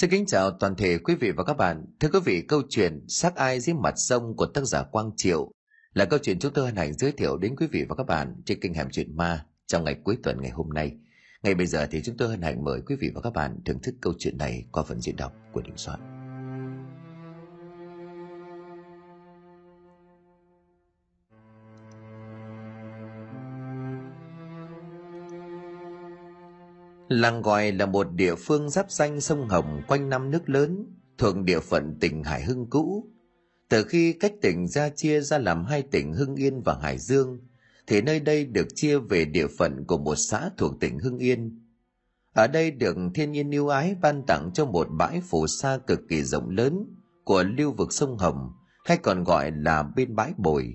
Xin kính chào toàn thể quý vị và các bạn. Thưa quý vị, câu chuyện Xác ai dưới mặt sông của tác giả Quang Triệu là câu chuyện chúng tôi hân hạnh giới thiệu đến quý vị và các bạn trên kênh Hẻm Chuyện Ma trong ngày cuối tuần ngày hôm nay. Ngay bây giờ thì chúng tôi hân hạnh mời quý vị và các bạn thưởng thức câu chuyện này qua phần diễn đọc của Đình Soạn. Làng Gòi là một địa phương giáp danh sông Hồng quanh năm nước lớn, thuộc địa phận tỉnh Hải Hưng cũ. Từ khi cách tỉnh ra chia ra làm hai tỉnh Hưng Yên và Hải Dương, thì nơi đây được chia về địa phận của một xã thuộc tỉnh Hưng Yên. Ở đây được thiên nhiên yêu ái ban tặng cho một bãi phù sa cực kỳ rộng lớn của lưu vực sông Hồng, hay còn gọi là bên bãi bồi.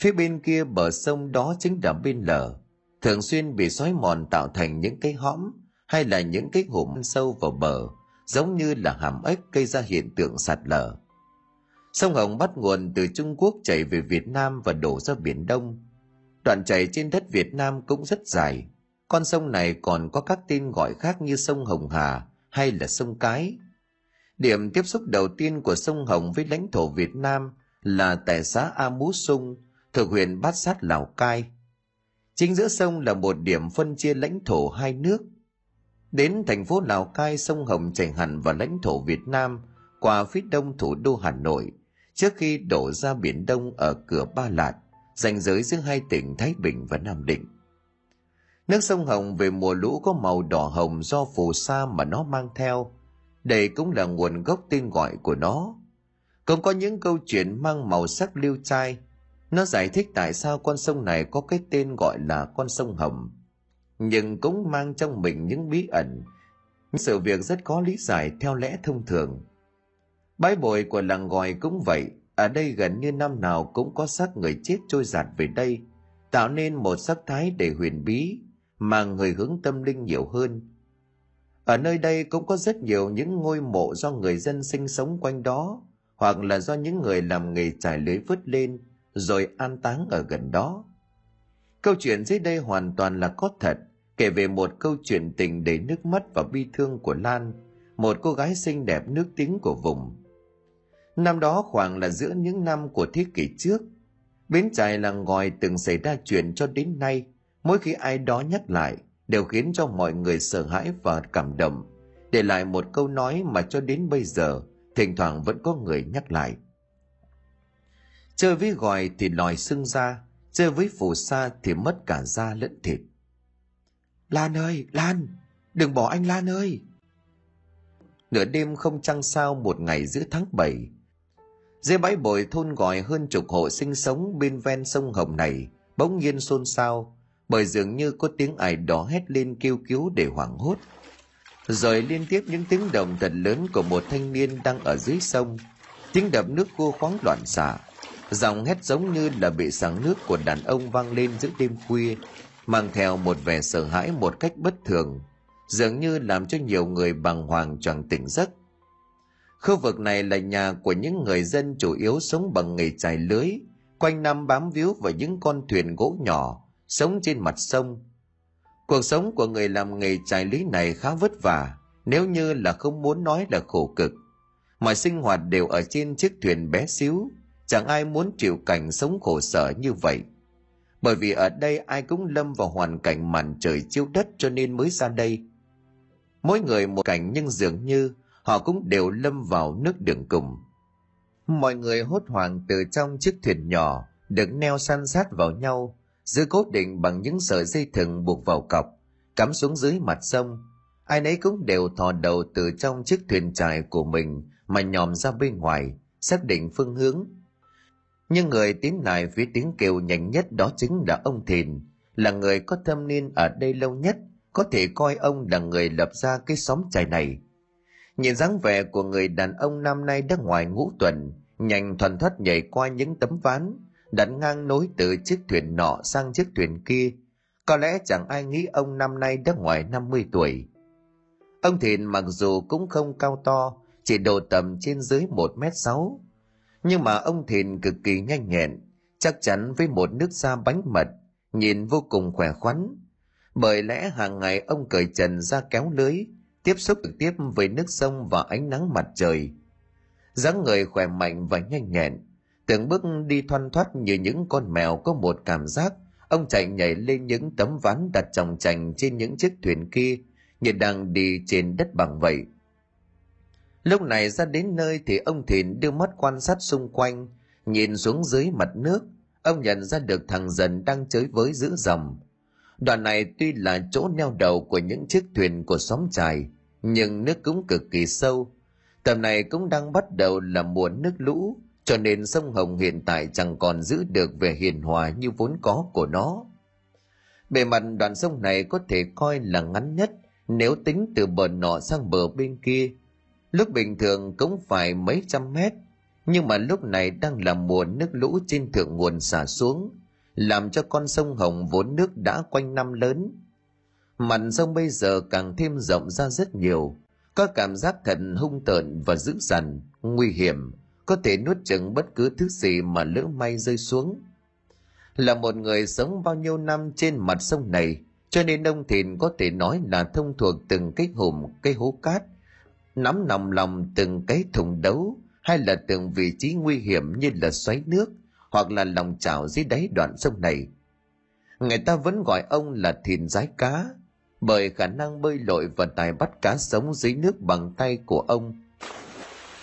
Phía bên kia bờ sông đó chính là bên lở, thường xuyên bị xói mòn tạo thành những cái hõm hay là những cái hùm sâu vào bờ, giống như là hàm ếch gây ra hiện tượng sạt lở. Sông Hồng bắt nguồn từ Trung Quốc chảy về Việt Nam và đổ ra Biển Đông. Đoạn chảy trên đất Việt Nam cũng rất dài. Con sông này còn có các tên gọi khác như sông Hồng Hà hay là sông Cái. Điểm tiếp xúc đầu tiên của sông Hồng với lãnh thổ Việt Nam là tại xã A Mú Sung, thuộc huyện Bát Sát Lào Cai – Chính giữa sông là một điểm phân chia lãnh thổ hai nước. Đến thành phố Lào Cai sông Hồng chảy hẳn vào lãnh thổ Việt Nam qua phía đông thủ đô Hà Nội trước khi đổ ra Biển Đông ở cửa Ba Lạt, ranh giới giữa hai tỉnh Thái Bình và Nam Định. Nước sông Hồng về mùa lũ có màu đỏ hồng do phù sa mà nó mang theo. Đây cũng là nguồn gốc tên gọi của nó. Cũng có những câu chuyện mang màu sắc lưu trai nó giải thích tại sao con sông này có cái tên gọi là con sông Hồng, nhưng cũng mang trong mình những bí ẩn, sự việc rất có lý giải theo lẽ thông thường. Bãi bồi của làng gòi cũng vậy, ở đây gần như năm nào cũng có xác người chết trôi giạt về đây, tạo nên một sắc thái để huyền bí, mà người hướng tâm linh nhiều hơn. Ở nơi đây cũng có rất nhiều những ngôi mộ do người dân sinh sống quanh đó, hoặc là do những người làm nghề trải lưới vứt lên, rồi an táng ở gần đó. Câu chuyện dưới đây hoàn toàn là có thật, kể về một câu chuyện tình đầy nước mắt và bi thương của Lan, một cô gái xinh đẹp nước tiếng của vùng. Năm đó khoảng là giữa những năm của thế kỷ trước, bến trại làng ngòi từng xảy ra chuyện cho đến nay, mỗi khi ai đó nhắc lại đều khiến cho mọi người sợ hãi và cảm động, để lại một câu nói mà cho đến bây giờ thỉnh thoảng vẫn có người nhắc lại – Chơi với gòi thì lòi xương ra, chơi với phù sa thì mất cả da lẫn thịt. Lan ơi, Lan, đừng bỏ anh Lan ơi. Nửa đêm không trăng sao một ngày giữa tháng 7. Dưới bãi bồi thôn gòi hơn chục hộ sinh sống bên ven sông Hồng này, bỗng nhiên xôn xao, bởi dường như có tiếng ải đỏ hét lên kêu cứu để hoảng hốt. Rồi liên tiếp những tiếng động thật lớn của một thanh niên đang ở dưới sông, tiếng đập nước cua khoáng loạn xạ, Giọng hét giống như là bị sáng nước của đàn ông vang lên giữa đêm khuya, mang theo một vẻ sợ hãi một cách bất thường, dường như làm cho nhiều người bàng hoàng choàng tỉnh giấc. Khu vực này là nhà của những người dân chủ yếu sống bằng nghề trải lưới, quanh năm bám víu vào những con thuyền gỗ nhỏ, sống trên mặt sông. Cuộc sống của người làm nghề trải lưới này khá vất vả, nếu như là không muốn nói là khổ cực. Mọi sinh hoạt đều ở trên chiếc thuyền bé xíu, chẳng ai muốn chịu cảnh sống khổ sở như vậy. Bởi vì ở đây ai cũng lâm vào hoàn cảnh màn trời chiếu đất cho nên mới ra đây. Mỗi người một cảnh nhưng dường như họ cũng đều lâm vào nước đường cùng. Mọi người hốt hoảng từ trong chiếc thuyền nhỏ được neo san sát vào nhau, giữ cố định bằng những sợi dây thừng buộc vào cọc, cắm xuống dưới mặt sông. Ai nấy cũng đều thò đầu từ trong chiếc thuyền trài của mình mà nhòm ra bên ngoài, xác định phương hướng nhưng người tiến lại phía tiếng kêu nhanh nhất đó chính là ông Thìn, là người có thâm niên ở đây lâu nhất, có thể coi ông là người lập ra cái xóm trại này. Nhìn dáng vẻ của người đàn ông năm nay đã ngoài ngũ tuần, nhanh thuần thoát nhảy qua những tấm ván, đặt ngang nối từ chiếc thuyền nọ sang chiếc thuyền kia. Có lẽ chẳng ai nghĩ ông năm nay đã ngoài 50 tuổi. Ông Thìn mặc dù cũng không cao to, chỉ độ tầm trên dưới 1 mét 6 nhưng mà ông thìn cực kỳ nhanh nhẹn chắc chắn với một nước da bánh mật nhìn vô cùng khỏe khoắn. Bởi lẽ hàng ngày ông cởi trần ra kéo lưới tiếp xúc trực tiếp với nước sông và ánh nắng mặt trời. dáng người khỏe mạnh và nhanh nhẹn, từng bước đi thoăn thoắt như những con mèo có một cảm giác. Ông chạy nhảy lên những tấm ván đặt chồng chành trên những chiếc thuyền kia như đang đi trên đất bằng vậy lúc này ra đến nơi thì ông thìn đưa mắt quan sát xung quanh, nhìn xuống dưới mặt nước ông nhận ra được thằng dần đang chơi với giữ dòng đoạn này tuy là chỗ neo đầu của những chiếc thuyền của xóm trài, nhưng nước cũng cực kỳ sâu tầm này cũng đang bắt đầu là mùa nước lũ, cho nên sông Hồng hiện tại chẳng còn giữ được vẻ hiền hòa như vốn có của nó. Bề mặt đoạn sông này có thể coi là ngắn nhất, nếu tính từ bờ nọ sang bờ bên kia. Lúc bình thường cũng phải mấy trăm mét, nhưng mà lúc này đang là mùa nước lũ trên thượng nguồn xả xuống, làm cho con sông Hồng vốn nước đã quanh năm lớn. Mặt sông bây giờ càng thêm rộng ra rất nhiều, có cảm giác thật hung tợn và dữ dằn, nguy hiểm, có thể nuốt chừng bất cứ thứ gì mà lỡ may rơi xuống. Là một người sống bao nhiêu năm trên mặt sông này, cho nên ông Thìn có thể nói là thông thuộc từng cái hùm, cái hố cát, nắm nòng lòng từng cái thùng đấu, hay là từng vị trí nguy hiểm như là xoáy nước, hoặc là lòng chảo dưới đáy đoạn sông này. Người ta vẫn gọi ông là thìn rái cá, bởi khả năng bơi lội và tài bắt cá sống dưới nước bằng tay của ông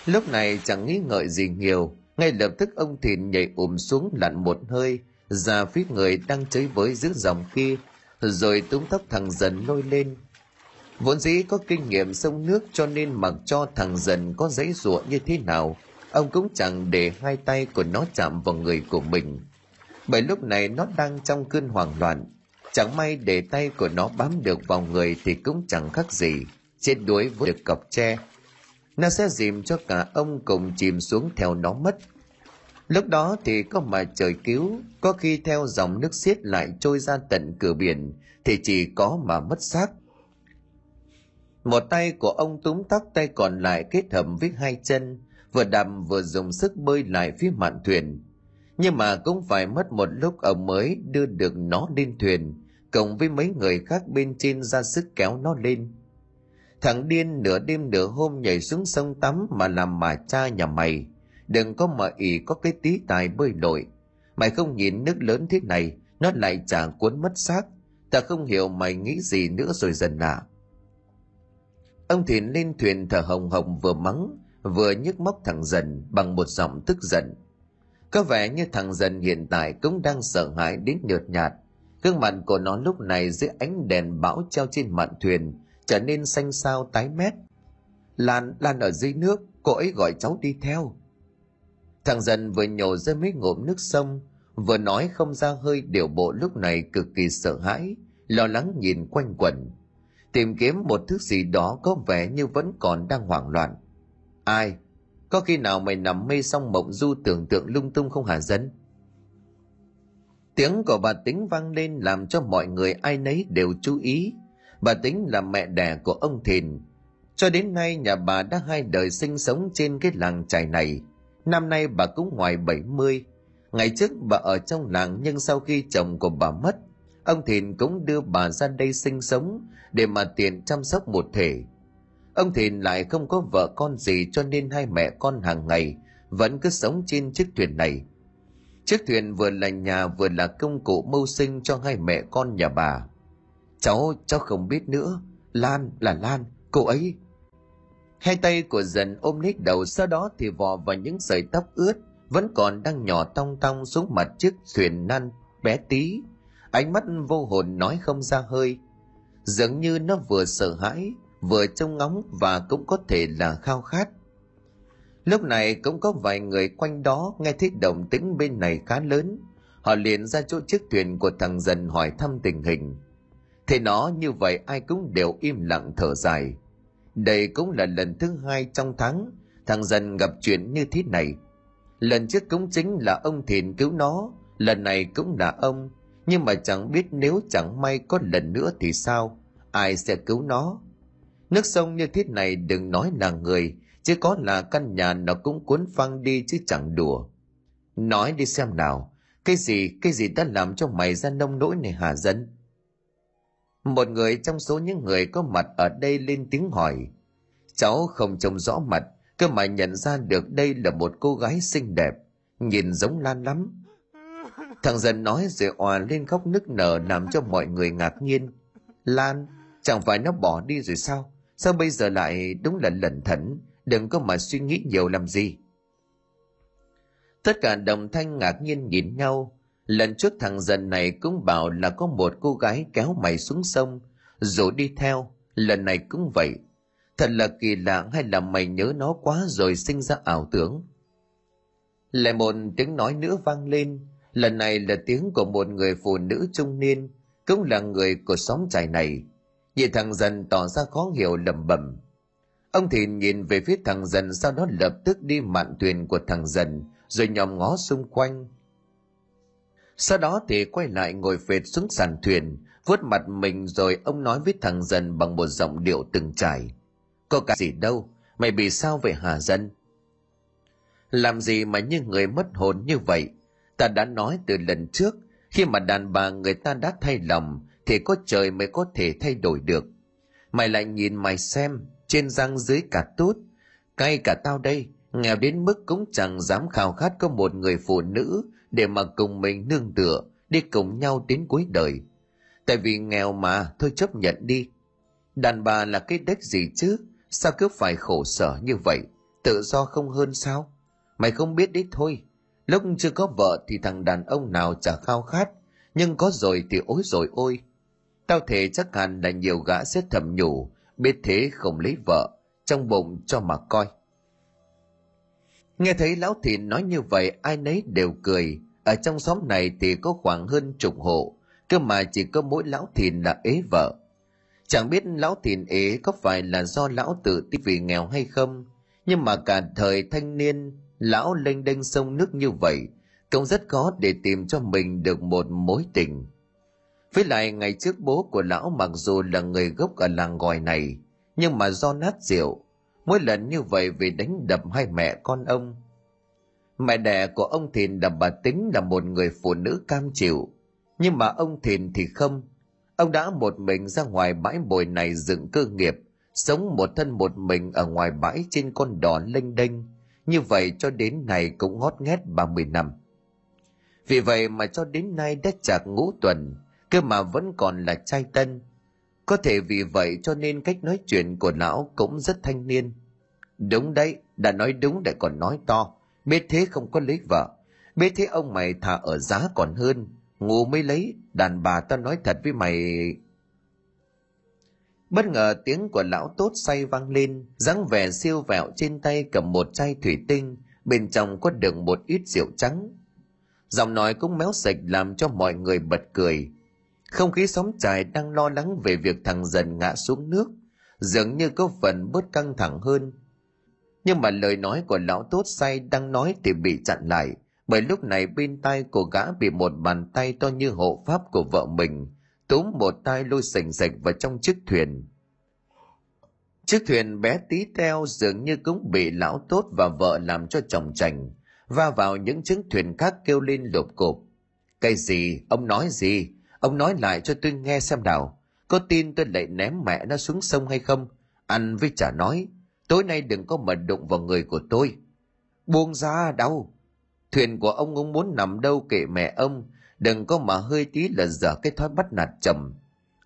Lúc này chẳng nghĩ ngợi gì nhiều, ngay lập tức ông Thìn nhảy ùm xuống lặn một hơi, ra phía người đang chơi với giữa dòng kia, rồi túm tóc thằng dần nôi lên. Vốn dĩ có kinh nghiệm sông nước cho nên mặc cho thằng dần có giấy ruộng như thế nào, ông cũng chẳng để hai tay của nó chạm vào người của mình. Bởi lúc này nó đang trong cơn hoảng loạn, chẳng may để tay của nó bám được vào người thì cũng chẳng khác gì, chết đuối với được cọc tre. Nó sẽ dìm cho cả ông cùng chìm xuống theo nó mất. Lúc đó thì có mà trời cứu có khi theo dòng nước xiết lại trôi ra tận cửa biển thì chỉ có mà mất xác một tay của ông túm tóc tay còn lại kết hợp với hai chân vừa đầm vừa dùng sức bơi lại phía mạn thuyền nhưng mà cũng phải mất một lúc ông mới đưa được nó lên thuyền cộng với mấy người khác bên trên ra sức kéo nó lên Thằng điên nửa đêm nửa hôm nhảy xuống sông tắm mà làm mà cha nhà mày. Đừng có mà ỉ có cái tí tài bơi lội. Mày không nhìn nước lớn thế này, nó lại chả cuốn mất xác. Ta không hiểu mày nghĩ gì nữa rồi dần à. Ông Thìn lên thuyền thở hồng hồng vừa mắng, vừa nhức móc thằng dần bằng một giọng tức giận. Có vẻ như thằng dần hiện tại cũng đang sợ hãi đến nhợt nhạt. Gương mặt của nó lúc này dưới ánh đèn bão treo trên mạn thuyền trở nên xanh xao tái mét. Lan, Lan ở dưới nước, cô ấy gọi cháu đi theo. Thằng dần vừa nhổ ra mấy ngụm nước sông, vừa nói không ra hơi điều bộ lúc này cực kỳ sợ hãi, lo lắng nhìn quanh quẩn. Tìm kiếm một thứ gì đó có vẻ như vẫn còn đang hoảng loạn. Ai? Có khi nào mày nằm mê xong mộng du tưởng tượng lung tung không hả dân? Tiếng của bà tính vang lên làm cho mọi người ai nấy đều chú ý Bà tính là mẹ đẻ của ông Thìn. Cho đến nay nhà bà đã hai đời sinh sống trên cái làng trài này. Năm nay bà cũng ngoài 70. Ngày trước bà ở trong làng nhưng sau khi chồng của bà mất, ông Thìn cũng đưa bà ra đây sinh sống để mà tiện chăm sóc một thể. Ông Thìn lại không có vợ con gì cho nên hai mẹ con hàng ngày vẫn cứ sống trên chiếc thuyền này. Chiếc thuyền vừa là nhà vừa là công cụ mưu sinh cho hai mẹ con nhà bà. Cháu, cháu không biết nữa. Lan là Lan, cô ấy. Hai tay của dần ôm lấy đầu sau đó thì vò vào những sợi tóc ướt vẫn còn đang nhỏ tong tong xuống mặt chiếc thuyền nan bé tí. Ánh mắt vô hồn nói không ra hơi. Dường như nó vừa sợ hãi, vừa trông ngóng và cũng có thể là khao khát. Lúc này cũng có vài người quanh đó nghe thấy động tĩnh bên này khá lớn. Họ liền ra chỗ chiếc thuyền của thằng dần hỏi thăm tình hình. Thế nó như vậy ai cũng đều im lặng thở dài. Đây cũng là lần thứ hai trong tháng thằng dần gặp chuyện như thế này. Lần trước cũng chính là ông Thìn cứu nó, lần này cũng là ông. Nhưng mà chẳng biết nếu chẳng may có lần nữa thì sao, ai sẽ cứu nó. Nước sông như thế này đừng nói là người, chứ có là căn nhà nó cũng cuốn phăng đi chứ chẳng đùa. Nói đi xem nào, cái gì, cái gì đã làm cho mày ra nông nỗi này hả dân? một người trong số những người có mặt ở đây lên tiếng hỏi cháu không trông rõ mặt cơ mà nhận ra được đây là một cô gái xinh đẹp nhìn giống lan lắm thằng dần nói rồi òa lên khóc nức nở làm cho mọi người ngạc nhiên. Lan, chẳng phải nó bỏ đi rồi sao? Sao bây giờ lại đúng là lẩn thẩn? Đừng có mà suy nghĩ nhiều làm gì. Tất cả đồng thanh ngạc nhiên nhìn nhau. Lần trước thằng dần này cũng bảo là có một cô gái kéo mày xuống sông rồi đi theo. Lần này cũng vậy. Thật là kỳ lạ, hay là mày nhớ nó quá rồi sinh ra ảo tưởng? Lại một tiếng nói nữa vang lên lần này là tiếng của một người phụ nữ trung niên, cũng là người của xóm trại này. Nhìn thằng dần tỏ ra khó hiểu lẩm bẩm. Ông thìn nhìn về phía thằng dần, sau đó lập tức đi mạn thuyền của thằng dần, rồi nhòm ngó xung quanh. Sau đó thì quay lại ngồi phệt xuống sàn thuyền, vuốt mặt mình rồi ông nói với thằng dần bằng một giọng điệu từng trải. Có cả gì đâu, mày bị sao vậy hả dân làm gì mà như người mất hồn như vậy? Ta đã nói từ lần trước, khi mà đàn bà người ta đã thay lòng, thì có trời mới có thể thay đổi được. Mày lại nhìn mày xem, trên răng dưới cả tốt cay cả tao đây, nghèo đến mức cũng chẳng dám khao khát có một người phụ nữ để mà cùng mình nương tựa, đi cùng nhau đến cuối đời. Tại vì nghèo mà, thôi chấp nhận đi. Đàn bà là cái đếch gì chứ? Sao cứ phải khổ sở như vậy? Tự do không hơn sao? Mày không biết đấy thôi lúc chưa có vợ thì thằng đàn ông nào chả khao khát, nhưng có rồi thì ối rồi ôi. Tao thể chắc hẳn là nhiều gã sẽ thầm nhủ, biết thế không lấy vợ, trong bụng cho mà coi. Nghe thấy lão thìn nói như vậy, ai nấy đều cười. Ở trong xóm này thì có khoảng hơn chục hộ, cơ mà chỉ có mỗi lão thìn là ế vợ. Chẳng biết lão thìn ế có phải là do lão tự ti vì nghèo hay không, nhưng mà cả thời thanh niên lão lênh đênh sông nước như vậy, cũng rất khó để tìm cho mình được một mối tình. Với lại ngày trước bố của lão mặc dù là người gốc ở làng gòi này, nhưng mà do nát rượu, mỗi lần như vậy vì đánh đập hai mẹ con ông. Mẹ đẻ của ông thìn là bà tính là một người phụ nữ cam chịu, nhưng mà ông thìn thì không. Ông đã một mình ra ngoài bãi bồi này dựng cơ nghiệp, sống một thân một mình ở ngoài bãi trên con đò lênh đênh như vậy cho đến ngày cũng ngót nghét 30 năm. Vì vậy mà cho đến nay đã chạc ngũ tuần, cơ mà vẫn còn là trai tân. Có thể vì vậy cho nên cách nói chuyện của lão cũng rất thanh niên. Đúng đấy, đã nói đúng để còn nói to. Biết thế không có lấy vợ. Biết thế ông mày thà ở giá còn hơn. Ngủ mới lấy, đàn bà ta nói thật với mày Bất ngờ tiếng của lão tốt say vang lên, dáng vẻ siêu vẹo trên tay cầm một chai thủy tinh, bên trong có đựng một ít rượu trắng. Giọng nói cũng méo sạch làm cho mọi người bật cười. Không khí sóng trải đang lo lắng về việc thằng dần ngã xuống nước, dường như có phần bớt căng thẳng hơn. Nhưng mà lời nói của lão tốt say đang nói thì bị chặn lại, bởi lúc này bên tay của gã bị một bàn tay to như hộ pháp của vợ mình túm một tay lôi sành sạch vào trong chiếc thuyền. Chiếc thuyền bé tí teo dường như cũng bị lão tốt và vợ làm cho chồng chành va vào những chiếc thuyền khác kêu lên lộp cộp. Cái gì? Ông nói gì? Ông nói lại cho tôi nghe xem nào. Có tin tôi lại ném mẹ nó xuống sông hay không? Ăn với chả nói. Tối nay đừng có mà đụng vào người của tôi. Buông ra, đau. Thuyền của ông ông muốn nằm đâu kệ mẹ ông đừng có mà hơi tí là dở cái thói bắt nạt chồng.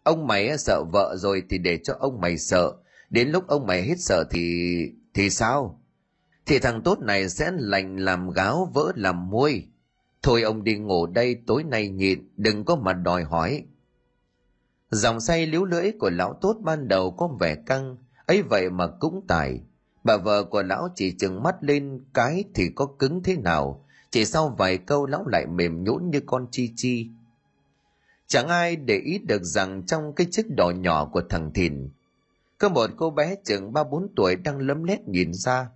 Ông mày sợ vợ rồi thì để cho ông mày sợ. Đến lúc ông mày hết sợ thì thì sao? Thì thằng tốt này sẽ lành làm gáo vỡ làm muôi. Thôi ông đi ngủ đây, tối nay nhịn, đừng có mà đòi hỏi. Dòng say líu lưỡi của lão tốt ban đầu có vẻ căng, ấy vậy mà cũng tài bà vợ của lão chỉ chừng mắt lên cái thì có cứng thế nào chỉ sau vài câu lão lại mềm nhũn như con chi chi. Chẳng ai để ý được rằng trong cái chiếc đỏ nhỏ của thằng thìn, có một cô bé chừng ba bốn tuổi đang lấm lét nhìn ra.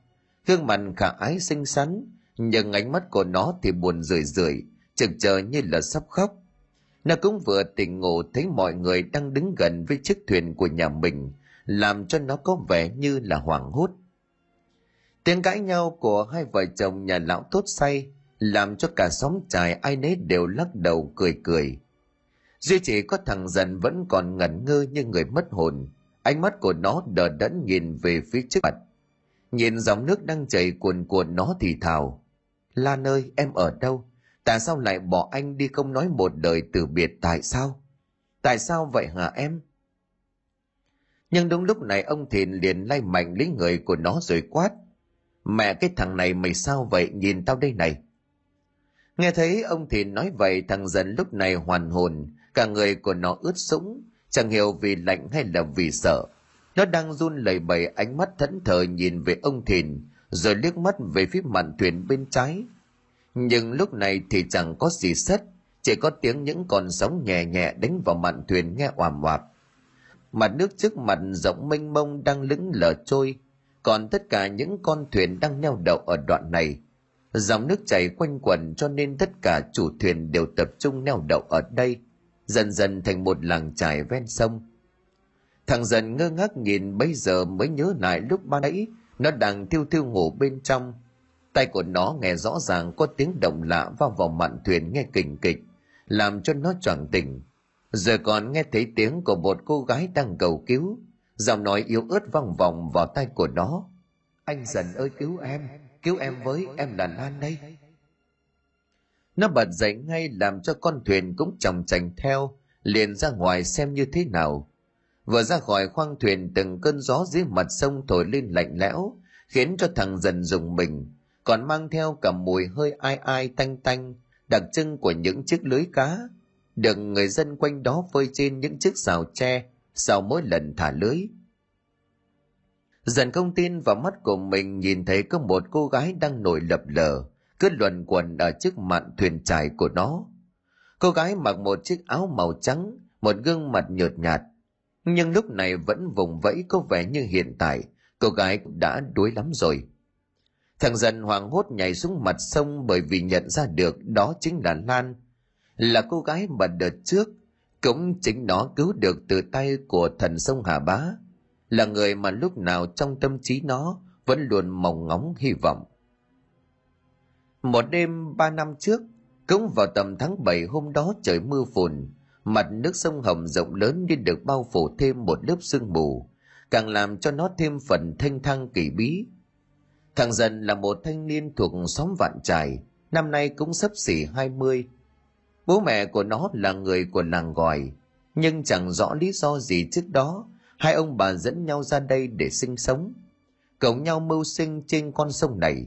Gương mặt khả ái xinh xắn, nhưng ánh mắt của nó thì buồn rười rượi, chực chờ như là sắp khóc. Nó cũng vừa tỉnh ngủ thấy mọi người đang đứng gần với chiếc thuyền của nhà mình, làm cho nó có vẻ như là hoảng hốt. Tiếng cãi nhau của hai vợ chồng nhà lão tốt say làm cho cả xóm trài ai nấy đều lắc đầu cười cười. Duy chỉ có thằng dần vẫn còn ngẩn ngơ như người mất hồn. Ánh mắt của nó đờ đẫn nhìn về phía trước mặt. Nhìn dòng nước đang chảy cuồn cuộn nó thì thào, lan ơi, em ở đâu? Tại sao lại bỏ anh đi không nói một lời từ biệt tại sao? Tại sao vậy hả em? Nhưng đúng lúc này ông thìn liền lay mạnh lấy người của nó rồi quát, mẹ cái thằng này mày sao vậy? Nhìn tao đây này nghe thấy ông thìn nói vậy, thằng dần lúc này hoàn hồn, cả người của nó ướt sũng, chẳng hiểu vì lạnh hay là vì sợ. Nó đang run lẩy bẩy, ánh mắt thẫn thờ nhìn về ông thìn, rồi liếc mắt về phía mạn thuyền bên trái. Nhưng lúc này thì chẳng có gì sất, chỉ có tiếng những con sóng nhẹ nhẹ đánh vào mạn thuyền nghe oàm oạp. Mặt nước trước mặt rộng mênh mông đang lững lờ trôi, còn tất cả những con thuyền đang neo đậu ở đoạn này dòng nước chảy quanh quẩn cho nên tất cả chủ thuyền đều tập trung neo đậu ở đây, dần dần thành một làng trài ven sông. Thằng dần ngơ ngác nhìn bây giờ mới nhớ lại lúc ban nãy, nó đang thiêu thiêu ngủ bên trong. Tay của nó nghe rõ ràng có tiếng động lạ vào vào mạn thuyền nghe kình kịch, làm cho nó choàng tỉnh. Giờ còn nghe thấy tiếng của một cô gái đang cầu cứu, giọng nói yếu ớt vang vọng vào tay của nó. Anh dần ơi cứu em cứu em với, em là lan đây. Nó bật dậy ngay làm cho con thuyền cũng chồng chành theo, liền ra ngoài xem như thế nào. Vừa ra khỏi khoang thuyền, từng cơn gió dưới mặt sông thổi lên lạnh lẽo, khiến cho thằng dần dùng mình, còn mang theo cả mùi hơi ai ai tanh tanh, đặc trưng của những chiếc lưới cá, được người dân quanh đó phơi trên những chiếc xào tre sau mỗi lần thả lưới dần không tin vào mắt của mình, nhìn thấy có một cô gái đang nổi lập lờ, cứ luẩn quẩn ở trước mạn thuyền trải của nó. Cô gái mặc một chiếc áo màu trắng, một gương mặt nhợt nhạt. Nhưng lúc này vẫn vùng vẫy có vẻ như hiện tại, cô gái đã đuối lắm rồi. Thằng dần hoảng hốt nhảy xuống mặt sông bởi vì nhận ra được đó chính là lan. Là cô gái mà đợt trước, cũng chính nó cứu được từ tay của thần sông hà bá là người mà lúc nào trong tâm trí nó vẫn luôn mong ngóng hy vọng. Một đêm ba năm trước, cũng vào tầm tháng bảy hôm đó trời mưa phùn, mặt nước sông hồng rộng lớn như được bao phủ thêm một lớp sương mù, càng làm cho nó thêm phần thanh thang kỳ bí. Thằng dần là một thanh niên thuộc xóm vạn trài, năm nay cũng sắp xỉ hai mươi. Bố mẹ của nó là người của làng gòi, nhưng chẳng rõ lý do gì trước đó hai ông bà dẫn nhau ra đây để sinh sống. Cộng nhau mưu sinh trên con sông này.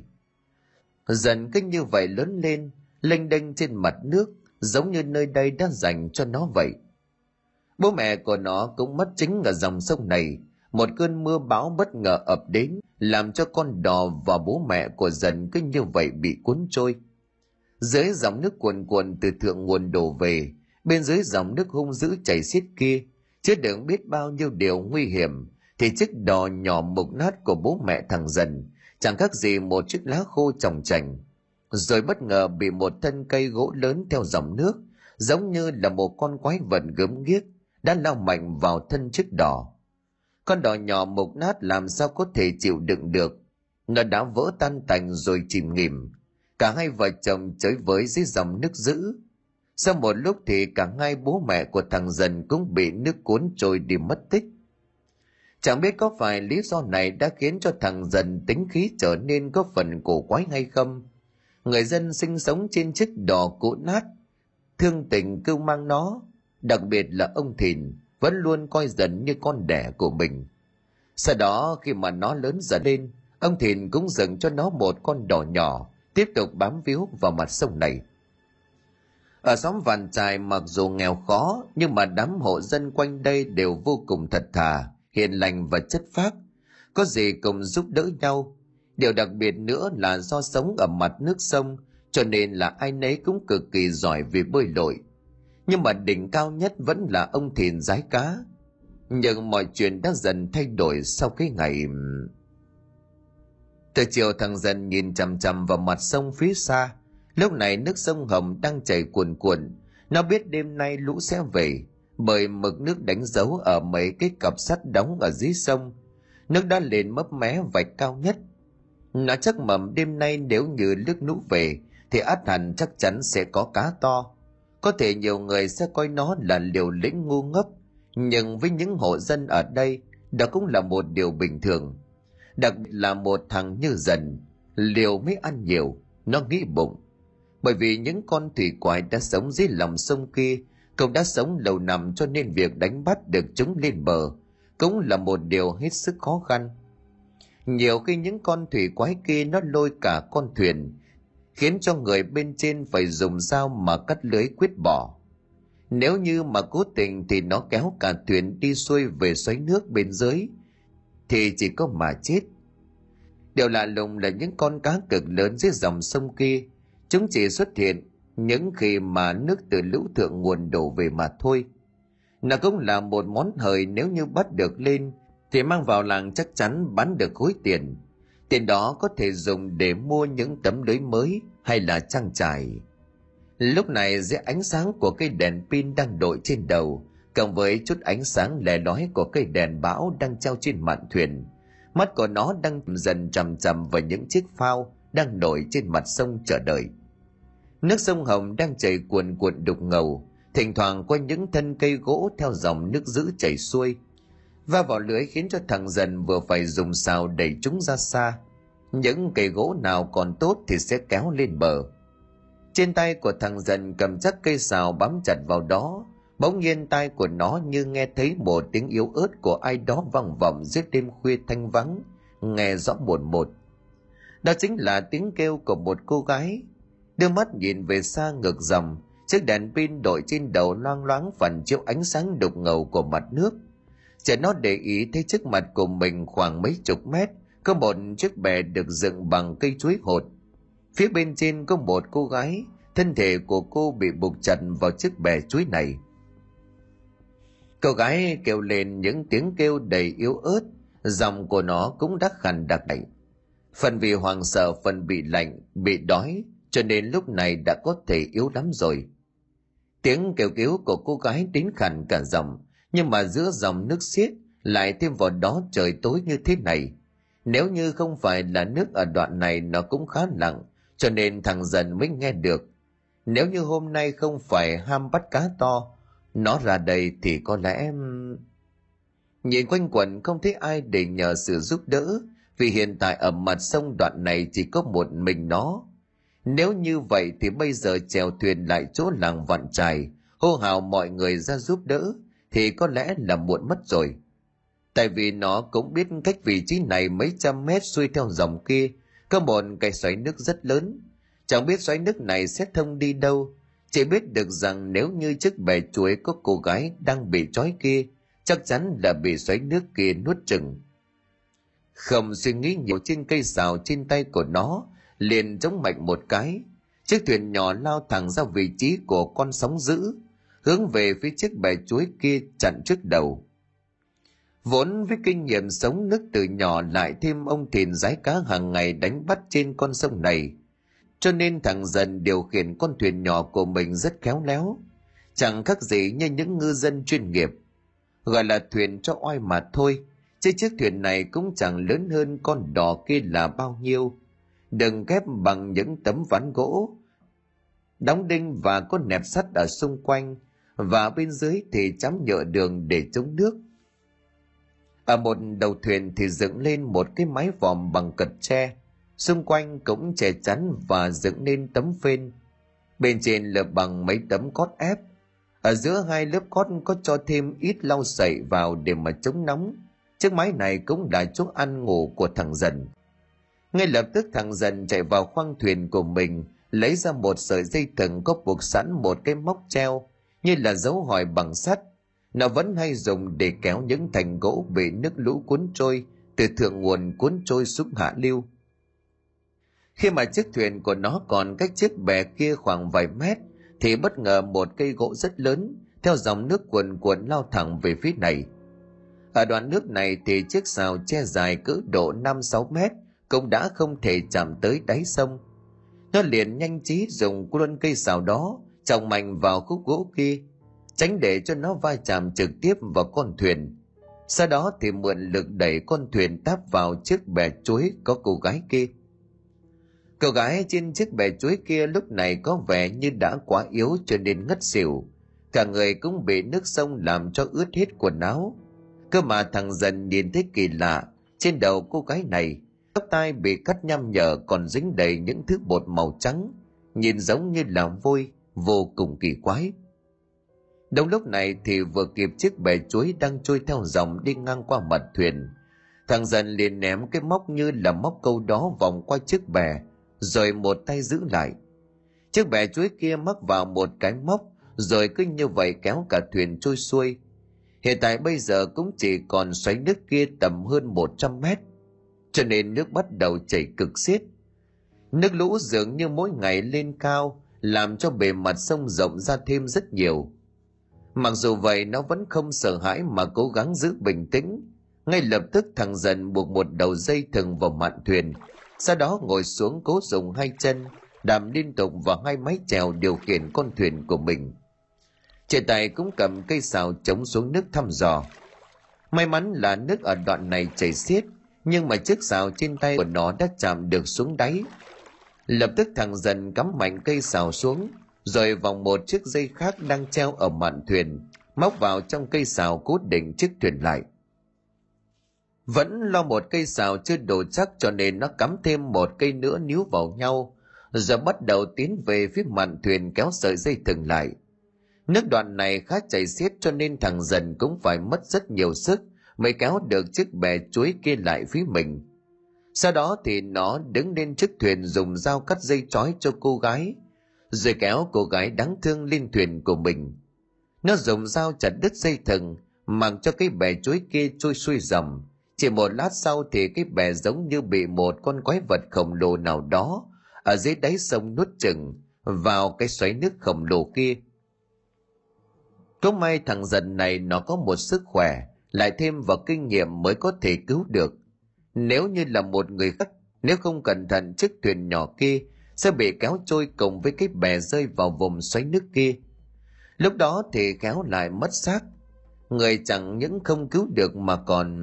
Dần cứ như vậy lớn lên, lênh đênh trên mặt nước, giống như nơi đây đã dành cho nó vậy. Bố mẹ của nó cũng mất chính ở dòng sông này. Một cơn mưa bão bất ngờ ập đến, làm cho con đò và bố mẹ của dần cứ như vậy bị cuốn trôi. Dưới dòng nước cuồn cuộn từ thượng nguồn đổ về, bên dưới dòng nước hung dữ chảy xiết kia chứa đựng biết bao nhiêu điều nguy hiểm, thì chiếc đò nhỏ mục nát của bố mẹ thằng dần, chẳng khác gì một chiếc lá khô trồng trành rồi bất ngờ bị một thân cây gỗ lớn theo dòng nước, giống như là một con quái vật gớm ghiếc, đã lao mạnh vào thân chiếc đò. Con đò nhỏ mục nát làm sao có thể chịu đựng được? Nó đã vỡ tan tành rồi chìm nghỉm. Cả hai vợ chồng chới với dưới dòng nước dữ sau một lúc thì cả hai bố mẹ của thằng dần cũng bị nước cuốn trôi đi mất tích. Chẳng biết có phải lý do này đã khiến cho thằng dần tính khí trở nên có phần cổ quái hay không. Người dân sinh sống trên chiếc đò cũ nát, thương tình cưu mang nó, đặc biệt là ông thìn, vẫn luôn coi dần như con đẻ của mình. Sau đó khi mà nó lớn dần lên, ông thìn cũng dần cho nó một con đò nhỏ, tiếp tục bám víu vào mặt sông này ở xóm vạn trài mặc dù nghèo khó, nhưng mà đám hộ dân quanh đây đều vô cùng thật thà, hiền lành và chất phác. Có gì cùng giúp đỡ nhau. Điều đặc biệt nữa là do sống ở mặt nước sông, cho nên là ai nấy cũng cực kỳ giỏi về bơi lội. Nhưng mà đỉnh cao nhất vẫn là ông thìn giái cá. Nhưng mọi chuyện đã dần thay đổi sau cái ngày từ chiều thằng dần nhìn chằm chằm vào mặt sông phía xa lúc này nước sông hồng đang chảy cuồn cuộn. Nó biết đêm nay lũ sẽ về, bởi mực nước đánh dấu ở mấy cái cặp sắt đóng ở dưới sông. Nước đã lên mấp mé vạch cao nhất. Nó chắc mầm đêm nay nếu như nước lũ về, thì át hẳn chắc chắn sẽ có cá to. Có thể nhiều người sẽ coi nó là liều lĩnh ngu ngốc, nhưng với những hộ dân ở đây, đó cũng là một điều bình thường. Đặc biệt là một thằng như dần, liều mới ăn nhiều, nó nghĩ bụng bởi vì những con thủy quái đã sống dưới lòng sông kia, cậu đã sống lâu năm cho nên việc đánh bắt được chúng lên bờ cũng là một điều hết sức khó khăn. Nhiều khi những con thủy quái kia nó lôi cả con thuyền, khiến cho người bên trên phải dùng dao mà cắt lưới quyết bỏ. Nếu như mà cố tình thì nó kéo cả thuyền đi xuôi về xoáy nước bên dưới, thì chỉ có mà chết. Điều lạ lùng là những con cá cực lớn dưới dòng sông kia chúng chỉ xuất hiện những khi mà nước từ lũ thượng nguồn đổ về mà thôi. Nó cũng là một món hời nếu như bắt được lên thì mang vào làng chắc chắn bán được khối tiền. Tiền đó có thể dùng để mua những tấm lưới mới hay là trang trải lúc này dưới ánh sáng của cây đèn pin đang đội trên đầu, cộng với chút ánh sáng lè lói của cây đèn bão đang treo trên mạn thuyền, mắt của nó đang dần chằm chằm vào những chiếc phao đang nổi trên mặt sông chờ đợi nước sông hồng đang chảy cuồn cuộn đục ngầu. Thỉnh thoảng qua những thân cây gỗ theo dòng nước giữ chảy xuôi. Va vào lưới khiến cho thằng dần vừa phải dùng xào đẩy chúng ra xa. Những cây gỗ nào còn tốt thì sẽ kéo lên bờ. Trên tay của thằng dần cầm chắc cây xào bám chặt vào đó. Bỗng nhiên tai của nó như nghe thấy một tiếng yếu ớt của ai đó vang vọng giữa đêm khuya thanh vắng, nghe rõ buồn một. Đó chính là tiếng kêu của một cô gái đưa mắt nhìn về xa ngược dòng. Chiếc đèn pin đội trên đầu loang loáng phần chiếu ánh sáng đục ngầu của mặt nước. Trẻ nó để ý thấy trước mặt của mình khoảng mấy chục mét, có một chiếc bè được dựng bằng cây chuối hột. Phía bên trên có một cô gái, thân thể của cô bị buộc chặt vào chiếc bè chuối này. Cô gái kêu lên những tiếng kêu đầy yếu ớt, giọng của nó cũng đắc khàn đặc đẩy phần vì hoàng sợ, phần bị lạnh, bị đói cho nên lúc này đã có thể yếu lắm rồi. Tiếng kêu cứu của cô gái đến khàn cả dòng nhưng mà giữa dòng nước xiết lại thêm vào đó trời tối như thế này. Nếu như không phải là nước ở đoạn này, nó cũng khá lặng cho nên thằng dần mới nghe được. Nếu như hôm nay không phải ham bắt cá to, nó ra đây thì có lẽ nhìn quanh quẩn không thấy ai để nhờ sự giúp đỡ, vì hiện tại ở mặt sông đoạn này chỉ có một mình nó nếu như vậy thì bây giờ chèo thuyền lại chỗ làng vạn trài, hô hào mọi người ra giúp đỡ, thì có lẽ là muộn mất rồi. Tại vì nó cũng biết cách vị trí này mấy trăm mét xuôi theo dòng kia, có một cái xoáy nước rất lớn. Chẳng biết xoáy nước này sẽ thông đi đâu, chỉ biết được rằng nếu như chiếc bè chuối có cô gái đang bị trói kia, chắc chắn là bị xoáy nước kia nuốt chừng không suy nghĩ nhiều trên cây xào trên tay của nó liền chống mạnh một cái. Chiếc thuyền nhỏ lao thẳng ra vị trí của con sóng dữ, hướng về phía chiếc bè chuối kia chặn trước đầu. Vốn với kinh nghiệm sống nước từ nhỏ lại thêm ông thìn rái cá hàng ngày đánh bắt trên con sông này, cho nên thằng dần điều khiển con thuyền nhỏ của mình rất khéo léo. Chẳng khác gì như những ngư dân chuyên nghiệp. Gọi là thuyền cho oai mà thôi, chứ chiếc thuyền này cũng chẳng lớn hơn con đò kia là bao nhiêu đừng ghép bằng những tấm ván gỗ. Đóng đinh và có nẹp sắt ở xung quanh và bên dưới thì chấm nhựa đường để chống nước. Ở một đầu thuyền thì dựng lên một cái mái vòm bằng cật tre. Xung quanh cũng che chắn và dựng nên tấm phên. Bên trên là bằng mấy tấm cót ép. Ở giữa hai lớp cót có cho thêm ít lau sậy vào để mà chống nóng. Chiếc máy này cũng là chỗ ăn ngủ của thằng dần ngay lập tức thằng dần chạy vào khoang thuyền của mình, lấy ra một sợi dây thừng có buộc sẵn một cái móc treo, như là dấu hỏi bằng sắt. Nó vẫn hay dùng để kéo những thành gỗ bị nước lũ cuốn trôi, từ thượng nguồn cuốn trôi xuống hạ lưu. Khi mà chiếc thuyền của nó còn cách chiếc bè kia khoảng vài mét, thì bất ngờ một cây gỗ rất lớn, theo dòng nước cuồn cuộn lao thẳng về phía này. Ở đoạn nước này thì chiếc xào che dài cỡ độ 5-6 mét cũng đã không thể chạm tới đáy sông. Nó liền nhanh trí dùng luôn cây xào đó trồng mạnh vào khúc gỗ kia, tránh để cho nó va chạm trực tiếp vào con thuyền. Sau đó thì mượn lực đẩy con thuyền táp vào chiếc bè chuối có cô gái kia. cô gái trên chiếc bè chuối kia lúc này có vẻ như đã quá yếu cho nên ngất xỉu. Cả người cũng bị nước sông làm cho ướt hết quần áo. Cơ mà thằng dần nhìn thấy kỳ lạ, trên đầu cô gái này, tóc tai bị cắt nhăm nhở còn dính đầy những thứ bột màu trắng, nhìn giống như là vôi, vô cùng kỳ quái. Đúng lúc này thì vừa kịp chiếc bè chuối đang trôi theo dòng đi ngang qua mặt thuyền. Thằng dần liền ném cái móc như là móc câu đó vòng qua chiếc bè, rồi một tay giữ lại. Chiếc bè chuối kia mắc vào một cái móc, rồi cứ như vậy kéo cả thuyền trôi xuôi. Hiện tại bây giờ cũng chỉ còn xoáy nước kia tầm hơn 100 mét, cho nên nước bắt đầu chảy cực xiết. Nước lũ dường như mỗi ngày lên cao, làm cho bề mặt sông rộng ra thêm rất nhiều. Mặc dù vậy nó vẫn không sợ hãi mà cố gắng giữ bình tĩnh. Ngay lập tức thằng dần buộc một đầu dây thừng vào mạn thuyền, sau đó ngồi xuống cố dùng hai chân đạp liên tục vào hai máy chèo điều khiển con thuyền của mình Trẻ tài cũng cầm cây xào chống xuống nước thăm dò may mắn là nước ở đoạn này chảy xiết nhưng mà chiếc xào trên tay của nó đã chạm được xuống đáy. Lập tức thằng dần cắm mạnh cây xào xuống rồi vòng một chiếc dây khác đang treo ở mạn thuyền móc vào trong cây xào cố định chiếc thuyền lại. Vẫn lo một cây xào chưa đủ chắc cho nên nó cắm thêm một cây nữa níu vào nhau, giờ bắt đầu tiến về phía mạn thuyền kéo sợi dây thừng lại. Nước đoạn này khá chảy xiết cho nên thằng dần cũng phải mất rất nhiều sức mới kéo được chiếc bè chuối kia lại phía mình. Sau đó thì nó đứng lên chiếc thuyền dùng dao cắt dây trói cho cô gái, rồi kéo cô gái đáng thương lên thuyền của mình. Nó dùng dao chặt đứt dây thừng, mặc cho cái bè chuối kia trôi xuôi dầm, chỉ một lát sau thì cái bè giống như bị một con quái vật khổng lồ nào đó ở dưới đáy sông nuốt chừng vào cái xoáy nước khổng lồ kia. Cũng may thằng dần này nó có một sức khỏe, lại thêm vào kinh nghiệm mới có thể cứu được. Nếu như là một người khác, nếu không cẩn thận chiếc thuyền nhỏ kia sẽ bị kéo trôi cùng với cái bè rơi vào vùng xoáy nước kia. Lúc đó thì kéo lại mất xác. Người chẳng những không cứu được mà còn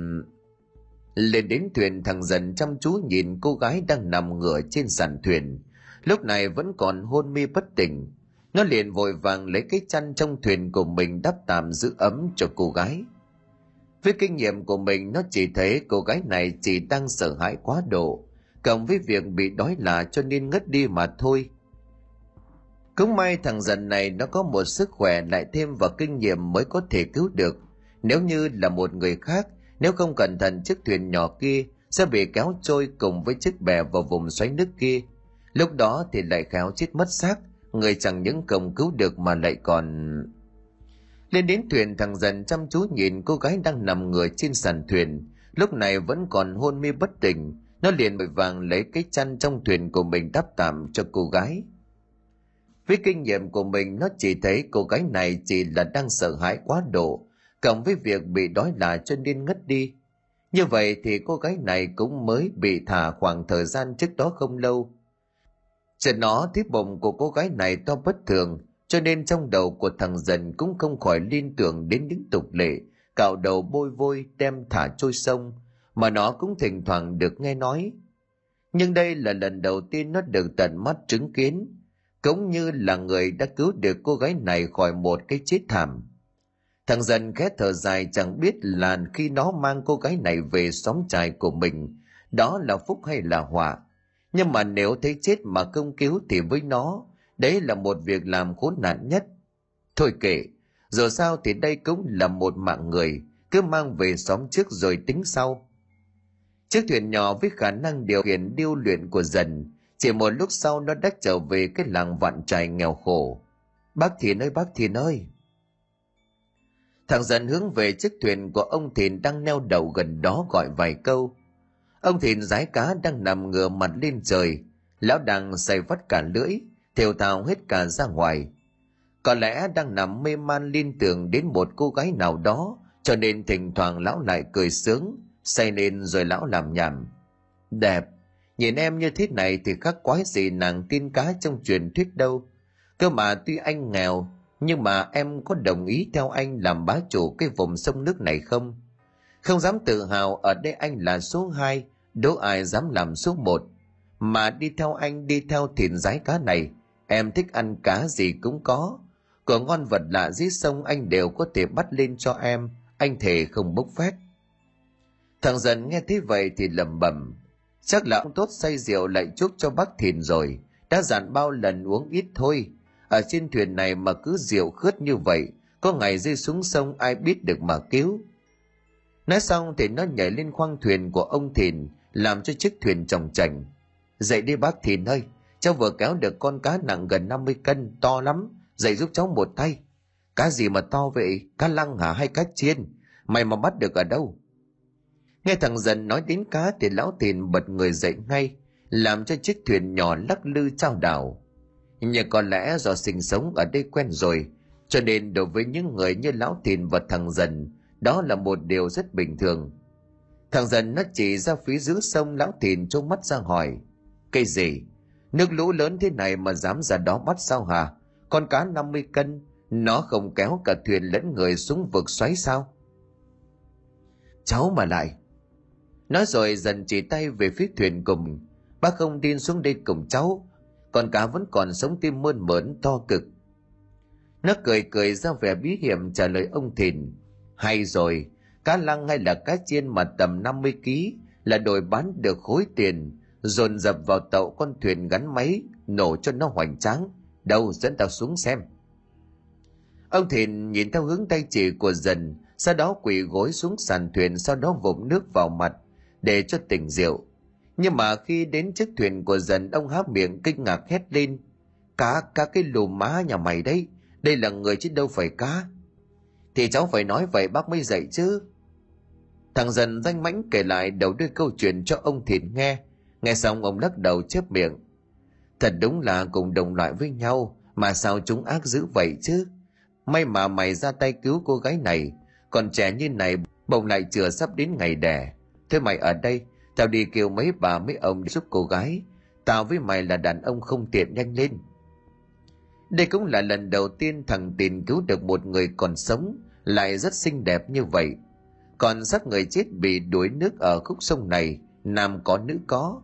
lên đến thuyền thằng dần chăm chú nhìn cô gái đang nằm ngửa trên sàn thuyền lúc này vẫn còn hôn mê bất tỉnh nó liền vội vàng lấy cái chăn trong thuyền của mình đắp tạm giữ ấm cho cô gái với kinh nghiệm của mình nó chỉ thấy cô gái này chỉ đang sợ hãi quá độ cộng với việc bị đói là cho nên ngất đi mà thôi cũng may thằng dần này nó có một sức khỏe lại thêm vào kinh nghiệm mới có thể cứu được nếu như là một người khác nếu không cẩn thận chiếc thuyền nhỏ kia sẽ bị kéo trôi cùng với chiếc bè vào vùng xoáy nước kia. Lúc đó thì lại khéo chết mất xác, người chẳng những không cứu được mà lại còn... Lên đến thuyền thằng dần chăm chú nhìn cô gái đang nằm người trên sàn thuyền, lúc này vẫn còn hôn mê bất tỉnh, nó liền vội vàng lấy cái chăn trong thuyền của mình đắp tạm cho cô gái. Với kinh nghiệm của mình nó chỉ thấy cô gái này chỉ là đang sợ hãi quá độ, cộng với việc bị đói là cho nên ngất đi. Như vậy thì cô gái này cũng mới bị thả khoảng thời gian trước đó không lâu. trên nó thấy bụng của cô gái này to bất thường, cho nên trong đầu của thằng dần cũng không khỏi liên tưởng đến những tục lệ, cạo đầu bôi vôi đem thả trôi sông, mà nó cũng thỉnh thoảng được nghe nói. Nhưng đây là lần đầu tiên nó được tận mắt chứng kiến, cũng như là người đã cứu được cô gái này khỏi một cái chết thảm. Thằng dần khẽ thở dài chẳng biết là khi nó mang cô gái này về xóm trại của mình, đó là phúc hay là họa. Nhưng mà nếu thấy chết mà không cứu thì với nó, đấy là một việc làm khốn nạn nhất. Thôi kệ, dù sao thì đây cũng là một mạng người, cứ mang về xóm trước rồi tính sau. Chiếc thuyền nhỏ với khả năng điều khiển điêu luyện của dần, chỉ một lúc sau nó đã trở về cái làng vạn trài nghèo khổ. Bác Thiền ơi bác Thiền ơi! Thằng dần hướng về chiếc thuyền của ông Thìn đang neo đậu gần đó gọi vài câu. Ông Thìn rái cá đang nằm ngửa mặt lên trời, lão đang say vắt cả lưỡi, thều thào hết cả ra ngoài. Có lẽ đang nằm mê man liên tưởng đến một cô gái nào đó, cho nên thỉnh thoảng lão lại cười sướng, say lên rồi lão làm nhảm. Đẹp, nhìn em như thế này thì khác quái gì nàng tin cá trong truyền thuyết đâu. Cơ mà tuy anh nghèo nhưng mà em có đồng ý theo anh làm bá chủ cái vùng sông nước này không? Không dám tự hào ở đây anh là số 2, đố ai dám làm số 1. mà đi theo anh đi theo thìn giái cá này em thích ăn cá gì cũng có. Của ngon vật lạ dưới sông anh đều có thể bắt lên cho em. Anh thề không bốc phét. Thằng dần nghe thế vậy thì lầm bẩm. Chắc là ông tốt say rượu lại chúc cho bác thìn rồi. Đã dặn bao lần uống ít thôi. Ở trên thuyền này mà cứ rượu khướt như vậy, có ngày rơi xuống sông ai biết được mà cứu. Nói xong thì nó nhảy lên khoang thuyền của ông thìn, làm cho chiếc thuyền trồng chành. Dậy đi bác thìn ơi cháu vừa kéo được con cá nặng gần 50 cân, to lắm. Dậy giúp cháu một tay. Cá gì mà to vậy? Cá lăng hả hay cá chiên? Mày mà bắt được ở đâu? Nghe thằng dần nói đến cá thì lão tiền bật người dậy ngay, làm cho chiếc thuyền nhỏ lắc lư trao đảo. Nhưng có lẽ do sinh sống ở đây quen rồi, cho nên đối với những người như lão tiền và thằng dần, đó là một điều rất bình thường. Thằng dần nó chỉ ra phía dưới sông, lão tiền trông mắt ra hỏi cây gì? Nước lũ lớn thế này mà dám ra đó bắt sao hả? Con cá 50 cân, nó không kéo cả thuyền lẫn người xuống vực xoáy sao? Cháu mà lại. Nói rồi dần chỉ tay về phía thuyền cùng. Bác không tin xuống đây cùng cháu. Con cá vẫn còn sống tim mơn mởn, to cực. Nó cười cười ra vẻ bí hiểm trả lời ông thìn. Hay rồi, cá lăng hay là cá chiên mà tầm 50 kg là đổi bán được khối tiền dồn dập vào tàu con thuyền gắn máy, nổ cho nó hoành tráng. Đâu dẫn tao xuống xem. Ông thìn nhìn theo hướng tay chỉ của dần, sau đó quỳ gối xuống sàn thuyền, sau đó vụm nước vào mặt để cho tỉnh rượu. Nhưng mà khi đến chiếc thuyền của dần, ông há miệng kinh ngạc hét lên. Cá cá cái lù má nhà mày đấy, đây là người chứ đâu phải cá. Thì cháu phải nói vậy bác mới dậy chứ. Thằng dần danh mãnh kể lại đầu đuôi câu chuyện cho ông thìn nghe nghe xong ông lắc đầu chép miệng thật đúng là cùng đồng loại với nhau mà sao chúng ác dữ vậy chứ may mà mày ra tay cứu cô gái này còn trẻ như này bồng lại chưa sắp đến ngày đẻ thế mày ở đây tao đi kêu mấy bà mấy ông giúp cô gái tao với mày là đàn ông không tiện nhanh lên đây cũng là lần đầu tiên thằng Tiền cứu được một người còn sống, lại rất xinh đẹp như vậy. Còn xác người chết bị đuối nước ở khúc sông này, nam có nữ có.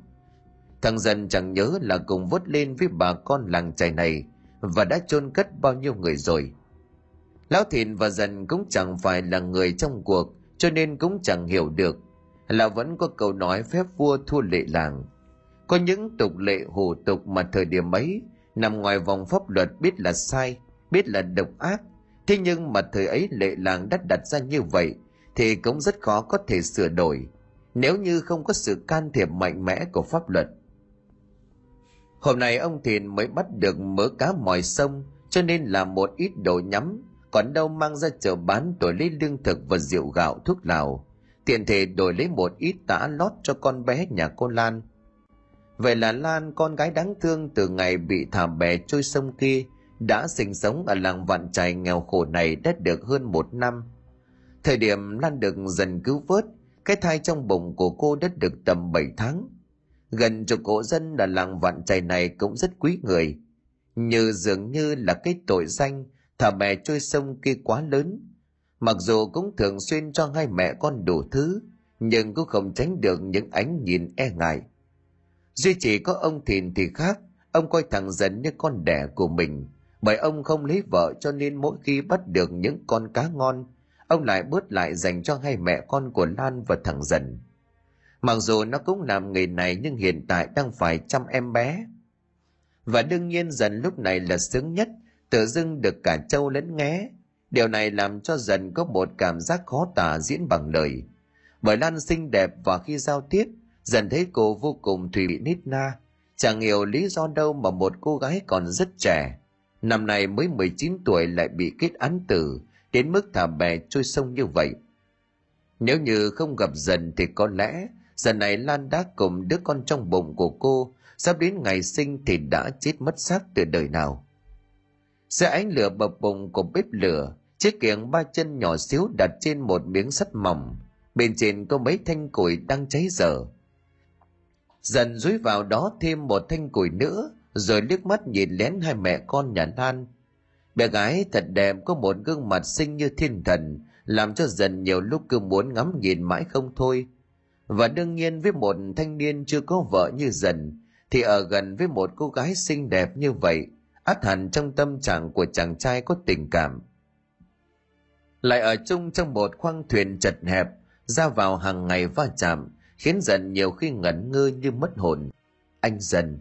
Thằng dần chẳng nhớ là cùng vớt lên với bà con làng trài này và đã chôn cất bao nhiêu người rồi. Lão Thìn và dần cũng chẳng phải là người trong cuộc, cho nên cũng chẳng hiểu được là vẫn có câu nói phép vua thua lệ làng. Có những tục lệ hủ tục mà thời điểm ấy nằm ngoài vòng pháp luật biết là sai biết là độc ác thế nhưng mà thời ấy lệ làng đã đặt ra như vậy thì cũng rất khó có thể sửa đổi nếu như không có sự can thiệp mạnh mẽ của pháp luật hôm nay ông Thìn mới bắt được mớ cá mòi sông cho nên là một ít đồ nhắm còn đâu mang ra chợ bán đổi lấy lương thực và rượu gạo thuốc lào tiện thể đổi lấy một ít tã lót cho con bé nhà cô lan Vậy là Lan, con gái đáng thương từ ngày bị thả bè trôi sông kia, đã sinh sống ở làng vạn trài nghèo khổ này đã được hơn một năm. Thời điểm Lan được dần cứu vớt, cái thai trong bụng của cô đã được tầm 7 tháng. Gần chục hộ dân ở làng vạn trài này cũng rất quý người. Như dường như là cái tội danh thả bè trôi sông kia quá lớn. Mặc dù cũng thường xuyên cho hai mẹ con đủ thứ, nhưng cũng không tránh được những ánh nhìn e ngại duy chỉ có ông thìn thì khác ông coi thằng dần như con đẻ của mình bởi ông không lấy vợ cho nên mỗi khi bắt được những con cá ngon ông lại bớt lại dành cho hai mẹ con của lan và thằng dần mặc dù nó cũng làm nghề này nhưng hiện tại đang phải chăm em bé. Và đương nhiên dần lúc này là sướng nhất, tự dưng được cả châu lẫn nghé. Điều này làm cho dần có một cảm giác khó tả diễn bằng lời. Bởi lan xinh đẹp và khi giao tiếp, dần thấy cô vô cùng thùy bị nít na. Chẳng hiểu lý do đâu mà một cô gái còn rất trẻ. Năm nay mới 19 tuổi lại bị kết án tử, đến mức thả bè trôi sông như vậy. Nếu như không gặp dần thì có lẽ dần này lan đã cùng đứa con trong bụng của cô sắp đến ngày sinh thì đã chết mất xác từ đời nào xe ánh lửa bập bùng của bếp lửa chiếc kiềng ba chân nhỏ xíu đặt trên một miếng sắt mỏng bên trên có mấy thanh củi đang cháy dở dần dúi vào đó thêm một thanh củi nữa rồi liếc mắt nhìn lén hai mẹ con nhà Lan. Bé gái thật đẹp có một gương mặt xinh như thiên thần, làm cho dần nhiều lúc cứ muốn ngắm nhìn mãi không thôi. Và đương nhiên với một thanh niên chưa có vợ như dần, thì ở gần với một cô gái xinh đẹp như vậy át hẳn trong tâm trạng của chàng trai có tình cảm. Lại ở chung trong một khoang thuyền chật hẹp ra vào hàng ngày va chạm khiến dần nhiều khi ngẩn ngơ như mất hồn. Anh dần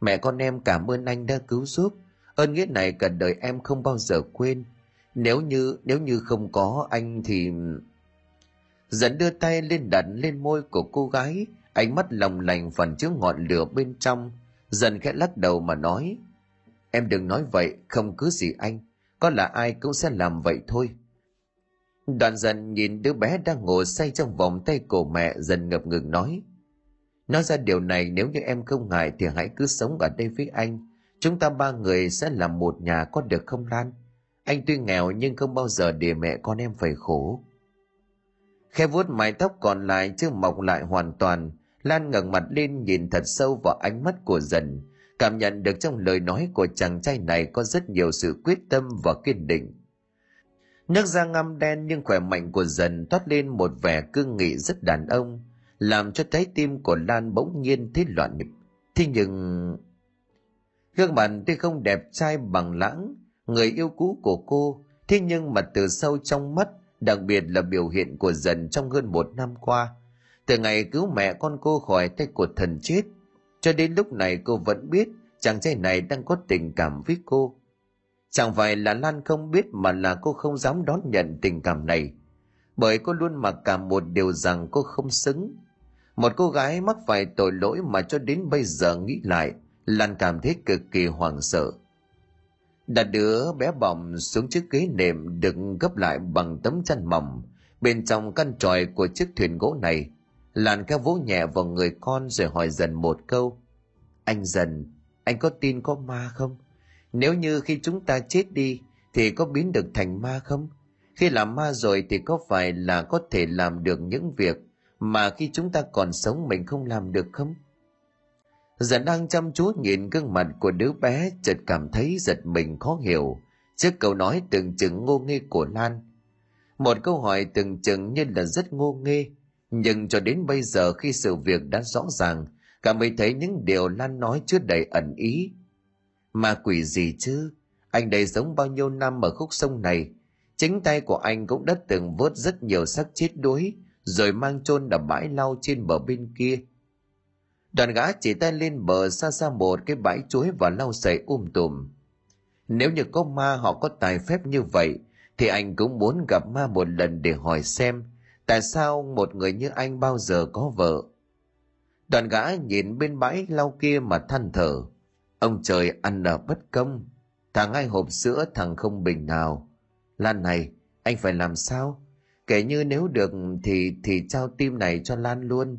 mẹ con em cảm ơn anh đã cứu giúp. Ơn nghĩa này cả đời em không bao giờ quên. Nếu như nếu như không có anh thì dần đưa tay lên đặt lên môi của cô gái, ánh mắt lòng lành phần chứa ngọn lửa bên trong dần khẽ lắc đầu mà nói, em đừng nói vậy, không cứ gì anh, có là ai cũng sẽ làm vậy thôi Đoàn dần nhìn đứa bé đang ngồi say trong vòng tay của mẹ, dần ngập ngừng nói. Nói ra điều này, nếu như em không ngại thì hãy cứ sống ở đây với anh. Chúng ta ba người sẽ làm một nhà có được không Lan? Anh tuy nghèo nhưng không bao giờ để mẹ con em phải khổ. Khe vuốt mái tóc còn lại chưa mọc lại hoàn toàn, Lan ngẩng mặt lên nhìn thật sâu vào ánh mắt của dần, cảm nhận được trong lời nói của chàng trai này có rất nhiều sự quyết tâm và kiên định Nước da ngăm đen nhưng khỏe mạnh của dần toát lên một vẻ cương nghị rất đàn ông, làm cho trái tim của Lan bỗng nhiên thấy loạn nhịp. Thế nhưng... Gương mặt tuy không đẹp trai bằng lãng, người yêu cũ của cô, thế nhưng mà từ sâu trong mắt, đặc biệt là biểu hiện của dần trong hơn một năm qua. Từ ngày cứu mẹ con cô khỏi tay của thần chết, cho đến lúc này cô vẫn biết chàng trai này đang có tình cảm với cô Chẳng phải là Lan không biết mà là cô không dám đón nhận tình cảm này. Bởi cô luôn mặc cảm một điều rằng cô không xứng. Một cô gái mắc phải tội lỗi mà cho đến bây giờ nghĩ lại, Lan cảm thấy cực kỳ hoảng sợ. Đặt đứa bé bỏng xuống chiếc ghế nệm được gấp lại bằng tấm chăn mỏng. Bên trong căn tròi của chiếc thuyền gỗ này, làn kéo vỗ nhẹ vào người con rồi hỏi dần một câu. Anh dần, anh có tin có ma không? Nếu như khi chúng ta chết đi thì có biến được thành ma không? Khi làm ma rồi thì có phải là có thể làm được những việc mà khi chúng ta còn sống mình không làm được không? Giờ đang chăm chú nhìn gương mặt của đứa bé chợt cảm thấy giật mình khó hiểu trước câu nói từng chừng ngô nghê của Lan. Một câu hỏi từng chừng như là rất ngô nghê, nhưng cho đến bây giờ khi sự việc đã rõ ràng, cả mới thấy những điều Lan nói chứa đầy ẩn ý, mà quỷ gì chứ? Anh đây sống bao nhiêu năm ở khúc sông này. Chính tay của anh cũng đã từng vớt rất nhiều xác chết đuối, rồi mang chôn ở bãi lau trên bờ bên kia. Đoàn gã chỉ tay lên bờ xa xa một cái bãi chuối và lau sậy um tùm. Nếu như có ma họ có tài phép như vậy, thì anh cũng muốn gặp ma một lần để hỏi xem tại sao một người như anh bao giờ có vợ. Đoàn gã nhìn bên bãi lau kia mà than thở. Ông trời ăn ở bất công. Thằng ai hộp sữa thằng không bình nào. Lan này, anh phải làm sao? Kể như nếu được thì thì trao tim này cho Lan luôn.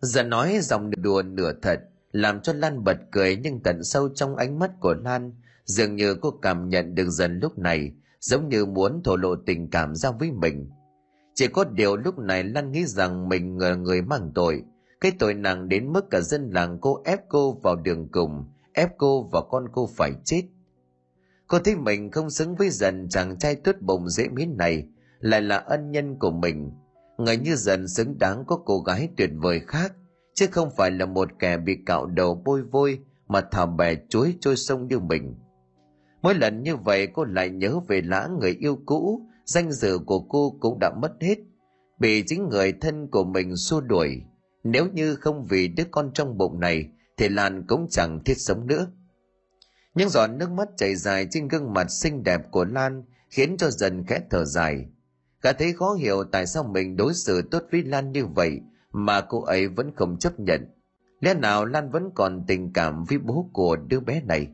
Giờ nói dòng đùa nửa thật, làm cho Lan bật cười nhưng tận sâu trong ánh mắt của Lan, dường như cô cảm nhận được dần lúc này, giống như muốn thổ lộ tình cảm ra với mình. Chỉ có điều lúc này Lan nghĩ rằng mình là người mang tội, cái tội nặng đến mức cả dân làng cô ép cô vào đường cùng, ép cô và con cô phải chết. Cô thấy mình không xứng với dần chàng trai tốt bụng dễ miến này, lại là ân nhân của mình. Người như dần xứng đáng có cô gái tuyệt vời khác, chứ không phải là một kẻ bị cạo đầu bôi vôi mà thả bè chuối trôi sông như mình. Mỗi lần như vậy cô lại nhớ về lã người yêu cũ, danh dự của cô cũng đã mất hết, bị chính người thân của mình xua đuổi, nếu như không vì đứa con trong bụng này thì Lan cũng chẳng thiết sống nữa. Những giọt nước mắt chảy dài trên gương mặt xinh đẹp của Lan khiến cho dần khẽ thở dài. Cả thấy khó hiểu tại sao mình đối xử tốt với Lan như vậy mà cô ấy vẫn không chấp nhận. Lẽ nào Lan vẫn còn tình cảm với bố của đứa bé này?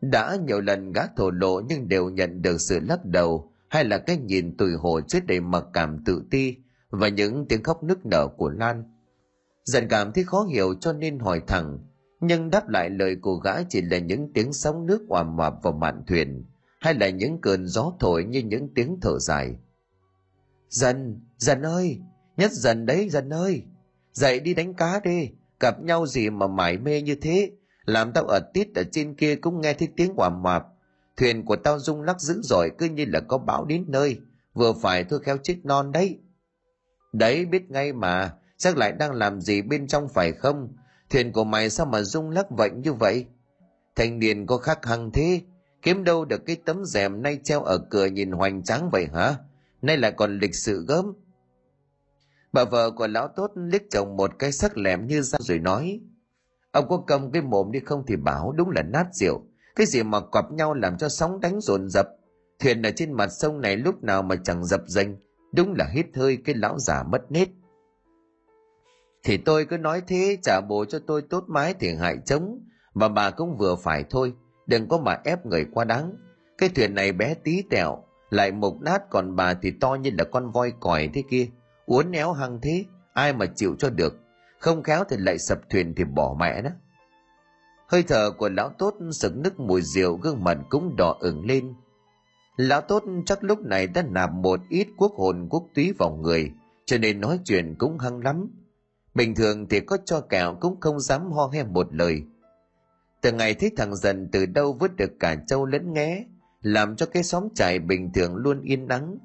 Đã nhiều lần gã thổ lộ nhưng đều nhận được sự lắc đầu hay là cái nhìn tủi hổ trước đầy mặc cảm tự ti và những tiếng khóc nức nở của Lan. Dần cảm thấy khó hiểu cho nên hỏi thẳng, nhưng đáp lại lời của gã chỉ là những tiếng sóng nước hòa mạp vào mạn thuyền, hay là những cơn gió thổi như những tiếng thở dài. Dần, dần ơi, nhất dần đấy dần ơi, dậy đi đánh cá đi, gặp nhau gì mà mải mê như thế, làm tao ở tít ở trên kia cũng nghe thấy tiếng hòa mạp, thuyền của tao rung lắc dữ dội cứ như là có bão đến nơi, vừa phải thôi khéo chết non đấy. Đấy biết ngay mà, chắc lại đang làm gì bên trong phải không? thuyền của mày sao mà rung lắc vậy như vậy? Thanh niên có khắc hăng thế kiếm đâu được cái tấm rèm nay treo ở cửa nhìn hoành tráng vậy hả? Nay lại còn lịch sự gớm. Bà vợ của lão tốt liếc chồng một cái sắc lẹm như ra rồi nói, ông có cầm cái mồm đi không thì bảo đúng là nát rượu. Cái gì mà quặp nhau làm cho sóng đánh dồn dập. Thuyền ở trên mặt sông này lúc nào mà chẳng dập dành, đúng là hít hơi cái lão già mất nết. Thì tôi cứ nói thế, trả bồ cho tôi tốt mái thì hại trống. Mà bà cũng vừa phải thôi, đừng có mà ép người quá đáng. Cái thuyền này bé tí tẹo lại mục nát còn bà thì to như là con voi còi thế kia. Uốn éo hăng thế, ai mà chịu cho được. Không khéo thì lại sập thuyền thì bỏ mẹ đó. Hơi thở của lão tốt sực nức mùi rượu, gương mặt cũng đỏ ửng lên. Lão tốt chắc lúc này đã nạp một ít quốc hồn, quốc túy vào người, cho nên nói chuyện cũng hăng lắm. Bình thường thì có cho kẹo cũng không dám ho he một lời. Từ ngày thấy thằng dần từ đâu vứt được cả trâu lẫn nghé làm cho cái xóm trại bình thường luôn yên nắng.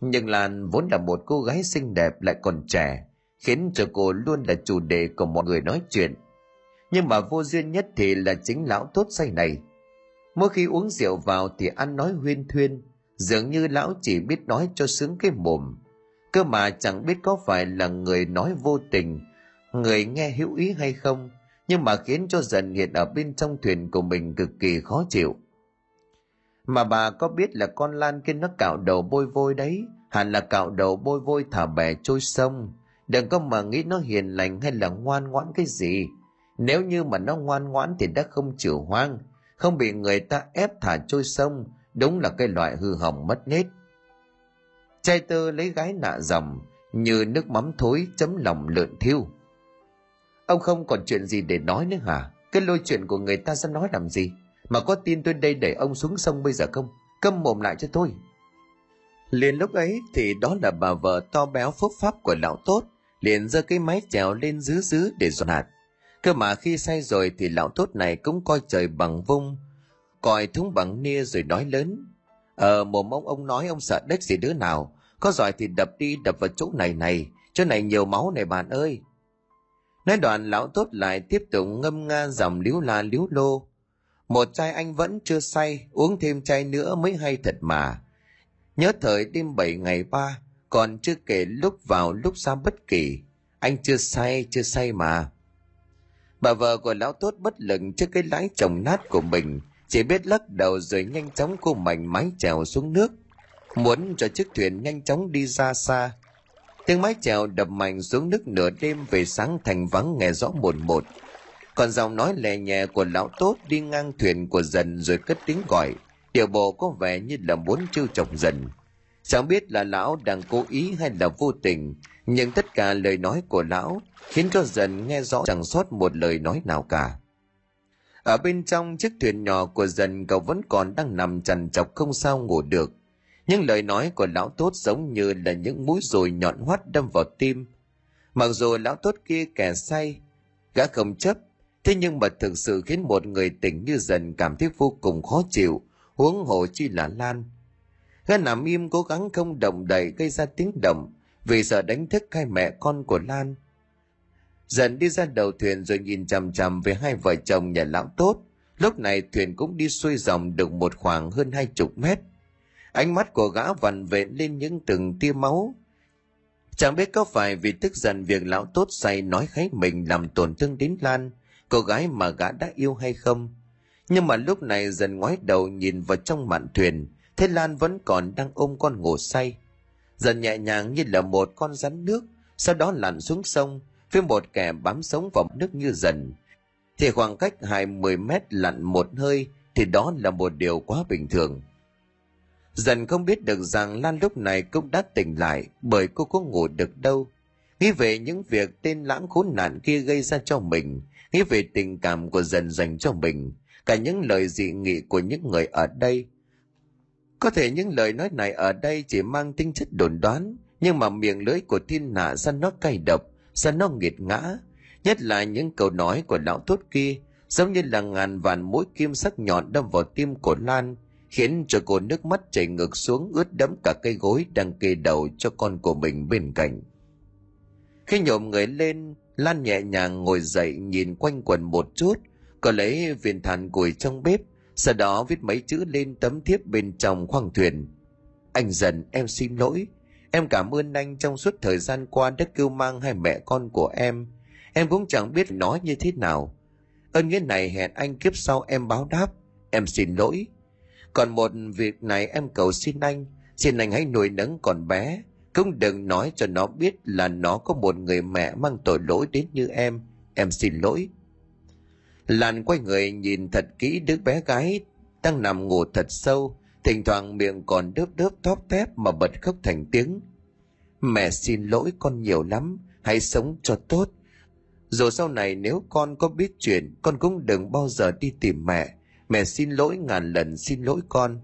Nhưng lan vốn là một cô gái xinh đẹp lại còn trẻ, khiến cho cô luôn là chủ đề của mọi người nói chuyện. Nhưng mà vô duyên nhất thì là chính lão tốt say này. Mỗi khi uống rượu vào thì ăn nói huyên thuyên, dường như lão chỉ biết nói cho sướng cái mồm. Cơ mà chẳng biết có phải là người nói vô tình, người nghe hữu ý hay không, nhưng mà khiến cho dần hiện ở bên trong thuyền của mình cực kỳ khó chịu mà bà có biết là con lan kia nó cạo đầu bôi vôi đấy? Hẳn là cạo đầu bôi vôi thả bè trôi sông. Đừng có mà nghĩ nó hiền lành hay là ngoan ngoãn cái gì. Nếu như mà nó ngoan ngoãn thì đã không chịu hoang, không bị người ta ép thả trôi sông, đúng là cái loại hư hỏng mất nết. Trai tơ lấy gái nạ dầm, như nước mắm thối chấm lòng lợn thiêu. Ông không còn chuyện gì để nói nữa hả? Cái lôi chuyện của người ta sẽ nói làm gì? Mà có tin tôi đây để ông xuống sông bây giờ không? Câm mồm lại cho tôi. Liền lúc ấy thì đó là bà vợ to béo phúc pháp của lão tốt, liền giơ cái máy chèo lên dứ dứ để dọn hạt. Cơ mà khi say rồi thì lão tốt này cũng coi trời bằng vung, coi thúng bằng nia rồi nói lớn. Ờ mồm ông ông nói ông sợ đất gì đứa nào, có giỏi thì đập đi đập vào chỗ này này, chỗ này nhiều máu này bạn ơi. Nói đoạn lão tốt lại tiếp tục ngâm nga dòng líu la líu lô một chai anh vẫn chưa say, uống thêm chai nữa mới hay thật mà. Nhớ thời đêm bảy ngày ba, còn chưa kể lúc vào lúc ra bất kỳ. Anh chưa say chưa say mà. Bà vợ của lão tốt bất lực trước cái lái chồng nát của mình, chỉ biết lắc đầu rồi nhanh chóng cô mảnh mái chèo xuống nước. Muốn cho chiếc thuyền nhanh chóng đi ra xa. Tiếng mái chèo đập mạnh xuống nước nửa đêm về sáng thành vắng nghe rõ một một còn giọng nói lè nhẹ của lão tốt đi ngang thuyền của dần rồi cất tiếng gọi. Điệu bộ có vẻ như là muốn trêu chọc dần chẳng biết là lão đang cố ý hay là vô tình, nhưng tất cả lời nói của lão khiến cho dần nghe rõ chẳng sót một lời nói nào cả. Ở bên trong chiếc thuyền nhỏ của dần cậu vẫn còn đang nằm chằn chọc không sao ngủ được. Những lời nói của lão tốt giống như là những mũi dồi nhọn hoắt đâm vào tim. Mặc dù lão tốt kia kẻ say, gã không chấp thế nhưng mà thực sự khiến một người tỉnh như dần cảm thấy vô cùng khó chịu, huống hồ chi là lan. Gã nằm im cố gắng không động đậy gây ra tiếng động, vì sợ đánh thức hai mẹ con của lan. Dần đi ra đầu thuyền rồi nhìn chằm chằm về hai vợ chồng nhà lão tốt. Lúc này thuyền cũng đi xuôi dòng được một khoảng hơn hai chục mét. Ánh mắt của gã vằn vện lên những từng tia máu. Chẳng biết có phải vì tức giận việc lão tốt say nói kháy mình làm tổn thương đến lan cô gái mà gã đã yêu hay không? Nhưng mà lúc này dần ngoái đầu nhìn vào trong mạn thuyền thế lan vẫn còn đang ôm con ngủ say. Dần nhẹ nhàng như là một con rắn nước, sau đó lặn xuống sông, với một kẻ bám sống vào nước như dần. Thì khoảng cách hai mươi mét lặn một hơi, thì đó là một điều quá bình thường. Dần không biết được rằng lan lúc này cũng đã tỉnh lại, bởi cô có ngủ được đâu. Nghĩ về những việc tên lãng khốn nạn kia gây ra cho mình nghĩ về tình cảm của dần dành cho mình, cả những lời dị nghị của những người ở đây. Có thể những lời nói này ở đây chỉ mang tính chất đồn đoán, nhưng mà miệng lưỡi của thiên hạ sao nó cay độc sao nó nghiệt ngã. Nhất là những câu nói của lão tốt kia giống như là ngàn vạn mũi kim sắc nhọn đâm vào tim của lan, khiến cho cô nước mắt chảy ngược xuống ướt đẫm cả cây gối đang kê đầu cho con của mình bên cạnh. Khi nhổm người lên Lan nhẹ nhàng ngồi dậy nhìn quanh quần một chút, có lấy viên than củi trong bếp, sau đó viết mấy chữ lên tấm thiếp bên trong khoang thuyền. Anh dần em xin lỗi, em cảm ơn anh trong suốt thời gian qua đã kêu mang hai mẹ con của em. Em cũng chẳng biết nói như thế nào. Ơn nghĩa này hẹn anh kiếp sau em báo đáp, em xin lỗi. Còn một việc này em cầu xin anh, xin anh hãy nuôi nấng còn bé, cũng đừng nói cho nó biết là nó có một người mẹ mang tội lỗi đến như em. Em xin lỗi. Lan quay người nhìn thật kỹ đứa bé gái đang nằm ngủ thật sâu. Thỉnh thoảng miệng còn đớp đớp thóp thép mà bật khóc thành tiếng. Mẹ xin lỗi con nhiều lắm. Hãy sống cho tốt. Dù sau này nếu con có biết chuyện, con cũng đừng bao giờ đi tìm mẹ. Mẹ xin lỗi ngàn lần xin lỗi con.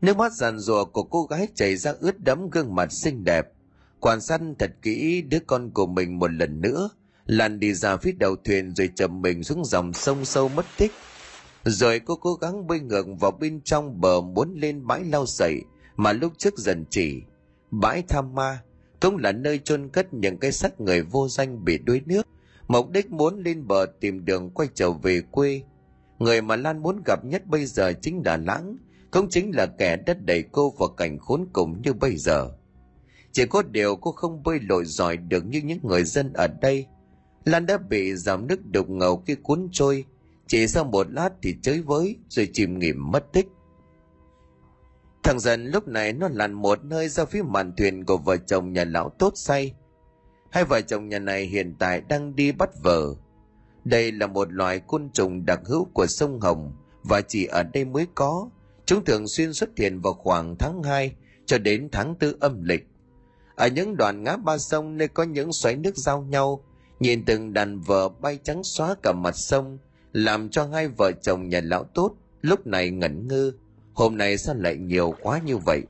Nước mắt giàn rùa của cô gái chảy ra ướt đẫm gương mặt xinh đẹp. Quan sát thật kỹ đứa con của mình một lần nữa. Lan đi ra phía đầu thuyền rồi chầm mình xuống dòng sông sâu mất tích. Rồi cô cố gắng bơi ngược vào bên trong bờ muốn lên bãi lau sậy mà lúc trước dần chỉ. Bãi tham ma cũng là nơi chôn cất những cái xác người vô danh bị đuối nước. Mục đích muốn lên bờ tìm đường quay trở về quê. Người mà Lan muốn gặp nhất bây giờ chính là Lãng, cũng chính là kẻ đã đẩy cô vào cảnh khốn cùng như bây giờ. Chỉ có điều cô không bơi lội giỏi được như những người dân ở đây. Lan đã bị dòng nước đục ngầu kia cuốn trôi, chỉ sau một lát thì chới với rồi chìm nghỉm mất tích. Thằng dần lúc này nó lặn một nơi ra phía mạn thuyền của vợ chồng nhà lão tốt say. Hai vợ chồng nhà này hiện tại đang đi bắt vợ. Đây là một loài côn trùng đặc hữu của sông Hồng và chỉ ở đây mới có, Chúng thường xuyên xuất hiện vào khoảng tháng 2 cho đến tháng 4 âm lịch. Ở những đoạn ngã ba sông nơi có những xoáy nước giao nhau, nhìn từng đàn vợ bay trắng xóa cả mặt sông, làm cho hai vợ chồng nhà lão tốt lúc này ngẩn ngơ. Hôm nay sao lại nhiều quá như vậy?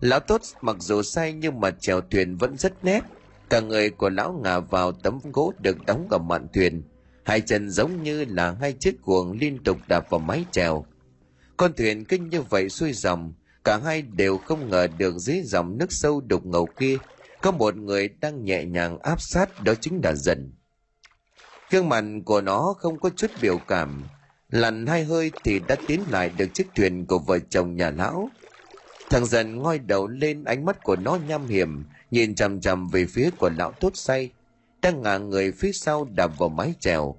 Lão tốt mặc dù say nhưng mà chèo thuyền vẫn rất nét. Cả người của lão ngả vào tấm gỗ được đóng ở mạn thuyền. Hai chân giống như là hai chiếc cuồng liên tục đạp vào mái chèo con thuyền kinh như vậy xuôi dòng, cả hai đều không ngờ được dưới dòng nước sâu đục ngầu kia có một người đang nhẹ nhàng áp sát đó chính là dần. Gương mặt của nó không có chút biểu cảm, lặn hai hơi thì đã tiến lại được chiếc thuyền của vợ chồng nhà lão. Thằng dần ngoi đầu lên ánh mắt của nó nham hiểm, nhìn chằm chằm về phía của lão tốt say, đang ngả người phía sau đạp vào mái chèo,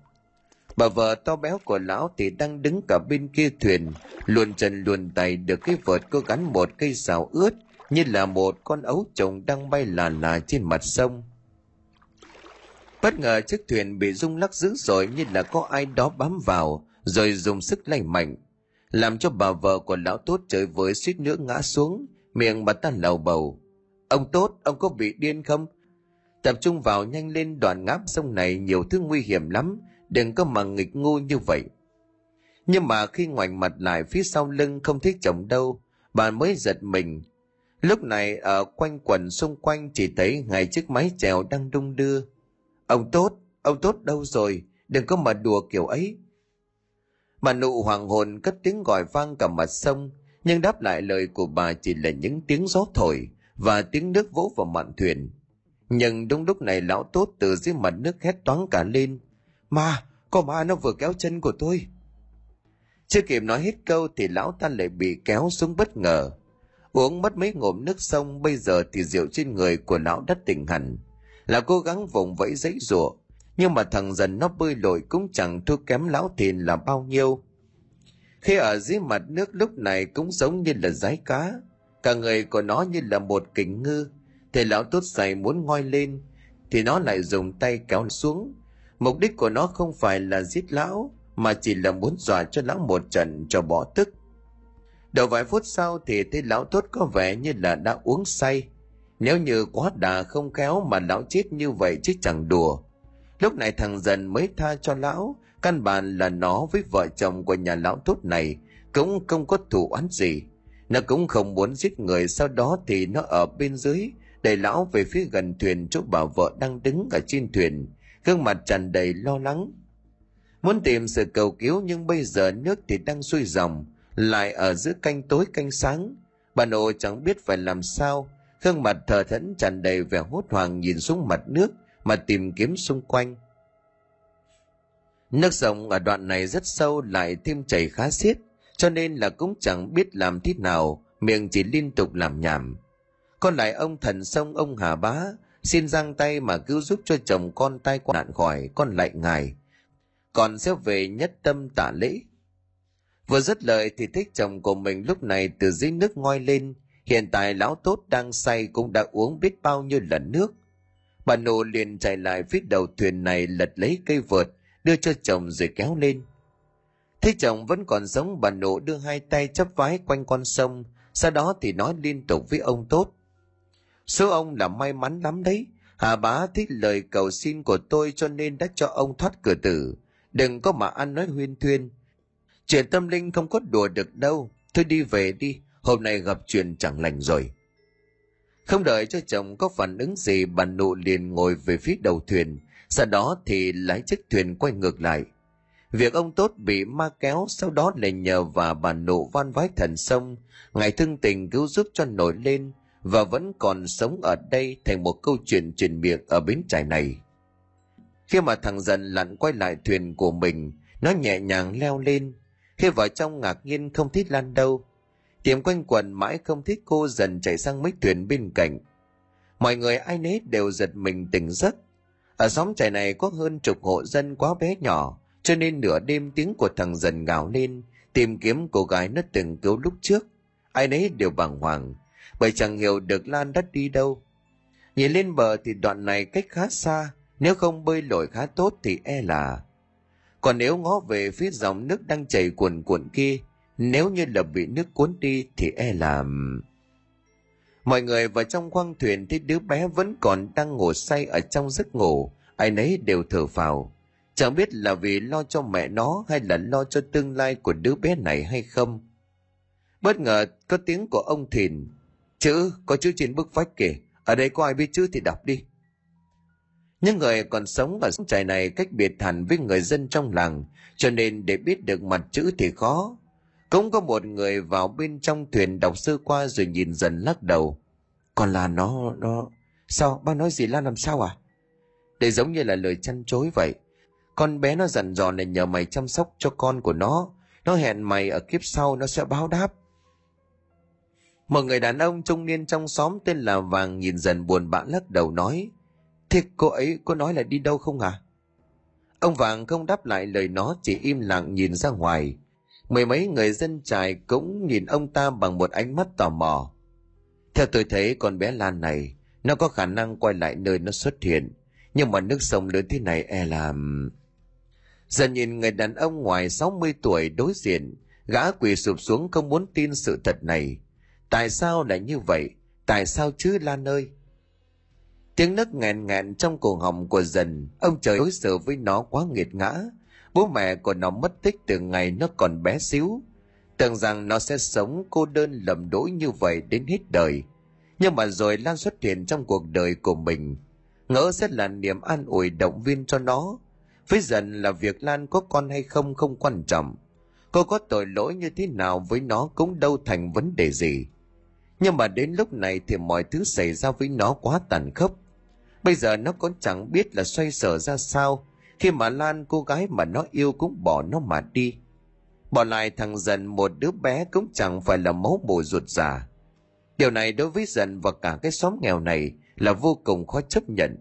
Bà vợ to béo của lão thì đang đứng cả bên kia thuyền, luồn chân luồn tay được cái vợt có gắn một cây rào ướt như là một con ấu trồng đang bay là là trên mặt sông. Bất ngờ chiếc thuyền bị rung lắc dữ dội như là có ai đó bám vào, rồi dùng sức lay mạnh, làm cho bà vợ của lão tốt trời với suýt nữa ngã xuống, miệng bà ta lầu bầu. Ông tốt, ông có bị điên không? Tập trung vào nhanh lên đoạn ngáp sông này nhiều thứ nguy hiểm lắm, đừng có mà nghịch ngu như vậy. Nhưng mà khi ngoảnh mặt lại phía sau lưng không thấy chồng đâu, bà mới giật mình. Lúc này ở quanh quần xung quanh chỉ thấy ngay chiếc máy chèo đang đung đưa. Ông tốt, ông tốt đâu rồi, đừng có mà đùa kiểu ấy. Bà nụ hoàng hồn cất tiếng gọi vang cả mặt sông, nhưng đáp lại lời của bà chỉ là những tiếng gió thổi và tiếng nước vỗ vào mạn thuyền. Nhưng đúng lúc này lão tốt từ dưới mặt nước hét toáng cả lên – Ma, có ma nó vừa kéo chân của tôi. Chưa kịp nói hết câu thì lão ta lại bị kéo xuống bất ngờ. Uống mất mấy ngụm nước sông bây giờ thì rượu trên người của lão đất tỉnh hẳn. Là cố gắng vùng vẫy giấy rủa nhưng mà thằng dần nó bơi lội cũng chẳng thua kém lão thìn là bao nhiêu. Khi ở dưới mặt nước lúc này cũng giống như là rái cá, cả người của nó như là một kính ngư, thì lão tốt giày muốn ngoi lên, thì nó lại dùng tay kéo xuống, Mục đích của nó không phải là giết lão, mà chỉ là muốn dọa cho lão một trận cho bỏ tức. Đầu vài phút sau thì thấy lão thốt có vẻ như là đã uống say. Nếu như quá đà không kéo mà lão chết như vậy chứ chẳng đùa. Lúc này thằng dần mới tha cho lão, căn bản là nó với vợ chồng của nhà lão thốt này cũng không có thủ oán gì. Nó cũng không muốn giết người sau đó thì nó ở bên dưới, đẩy lão về phía gần thuyền chỗ bà vợ đang đứng ở trên thuyền, gương mặt tràn đầy lo lắng. Muốn tìm sự cầu cứu nhưng bây giờ nước thì đang xuôi dòng, lại ở giữa canh tối canh sáng. Bà nội chẳng biết phải làm sao. Gương mặt thờ thẫn tràn đầy vẻ hốt hoảng nhìn xuống mặt nước mà tìm kiếm xung quanh. Nước sông ở đoạn này rất sâu, lại thêm chảy khá xiết, cho nên là cũng chẳng biết làm thế nào, miệng chỉ liên tục làm nhảm. Còn lại ông thần sông ông hà bá xin giang tay mà cứu giúp cho chồng con tai qua nạn khỏi, con lại ngài. Còn sẽ về nhất tâm tả lễ. Vừa dứt lời thì thích chồng của mình lúc này từ dưới nước ngoi lên. Hiện tại lão tốt đang say cũng đã uống biết bao nhiêu lần nước. Bà nô liền chạy lại phía đầu thuyền này lật lấy cây vợt, đưa cho chồng rồi kéo lên. Thấy chồng vẫn còn sống, bà nụ đưa hai tay chấp vái quanh con sông. Sau đó thì nói liên tục với ông tốt số ông là may mắn lắm đấy. Hà bá thích lời cầu xin của tôi cho nên đã cho ông thoát cửa tử. Đừng có mà ăn nói huyên thuyên. Chuyện tâm linh không có đùa được đâu. Thôi đi về đi. Hôm nay gặp chuyện chẳng lành rồi. Không đợi cho chồng có phản ứng gì, bà nụ liền ngồi về phía đầu thuyền. Sau đó thì lái chiếc thuyền quay ngược lại. Việc ông tốt bị ma kéo, sau đó lại nhờ và bà nụ van vái thần sông. Ngài thương tình cứu giúp cho nổi lên và vẫn còn sống ở đây thành một câu chuyện truyền miệng ở bến trải này. Khi mà thằng dần lặn quay lại thuyền của mình, nó nhẹ nhàng leo lên. Khi vào trong ngạc nhiên không thích lan đâu, tìm quanh quần mãi không thích cô dần chạy sang mấy thuyền bên cạnh. Mọi người ai nấy đều giật mình tỉnh giấc. Ở xóm trại này có hơn chục hộ dân quá bé nhỏ, cho nên nửa đêm tiếng của thằng dần gào lên, tìm kiếm cô gái nó từng cứu lúc trước. Ai nấy đều bàng hoàng bởi chẳng hiểu được lan đất đi đâu. Nhìn lên bờ thì đoạn này cách khá xa, nếu không bơi lội khá tốt thì e là. Còn nếu ngó về phía dòng nước đang chảy cuồn cuộn kia, nếu như là bị nước cuốn đi thì e là. Mọi người vào trong khoang thuyền thấy đứa bé vẫn còn đang ngủ say ở trong giấc ngủ. Ai nấy đều thở phào. Chẳng biết là vì lo cho mẹ nó hay là lo cho tương lai của đứa bé này hay không. Bất ngờ có tiếng của ông thìn chữ, có chữ trên bức vách kìa. Ở đây có ai biết chữ thì đọc đi. Những người còn sống ở trại này cách biệt hẳn với người dân trong làng, cho nên để biết được mặt chữ thì khó. Cũng có một người vào bên trong thuyền đọc sơ qua rồi nhìn dần lắc đầu. Còn là nó nó, sao? Ba nói gì? Lan làm sao à? Để giống như là lời chăn chối vậy. Con bé nó dặn dò này nhờ mày chăm sóc cho con của nó. Nó hẹn mày ở kiếp sau nó sẽ báo đáp một người đàn ông trung niên trong xóm tên là vàng nhìn dần buồn bã lắc đầu nói, thế cô ấy có nói là đi đâu không à ông vàng không đáp lại lời nó, chỉ im lặng nhìn ra ngoài. Mười mấy người dân trại cũng nhìn ông ta bằng một ánh mắt tò mò. Theo tôi thấy con bé lan này, nó có khả năng quay lại nơi nó xuất hiện, nhưng mà nước sông lớn thế này e là dần nhìn người đàn ông ngoài 60 tuổi đối diện, gã quỳ sụp xuống không muốn tin sự thật này tại sao lại như vậy? Tại sao chứ, lan ơi? Tiếng nấc nghẹn nghẹn trong cổ họng của dần. Ông trời đối xử với nó quá nghiệt ngã. Bố mẹ của nó mất tích từ ngày nó còn bé xíu. Tưởng rằng nó sẽ sống cô đơn lầm đỗi như vậy đến hết đời. Nhưng mà rồi lan xuất hiện trong cuộc đời của mình. Ngỡ sẽ là niềm an ủi động viên cho nó. Với dần là việc lan có con hay không không quan trọng. Cô có tội lỗi như thế nào với nó cũng đâu thành vấn đề gì nhưng mà đến lúc này thì mọi thứ xảy ra với nó quá tàn khốc. Bây giờ nó cũng chẳng biết là xoay sở ra sao. Khi mà lan, cô gái mà nó yêu cũng bỏ nó mà đi. Bỏ lại thằng dần, một đứa bé cũng chẳng phải là máu bồ ruột già. Điều này đối với dần và cả cái xóm nghèo này là vô cùng khó chấp nhận.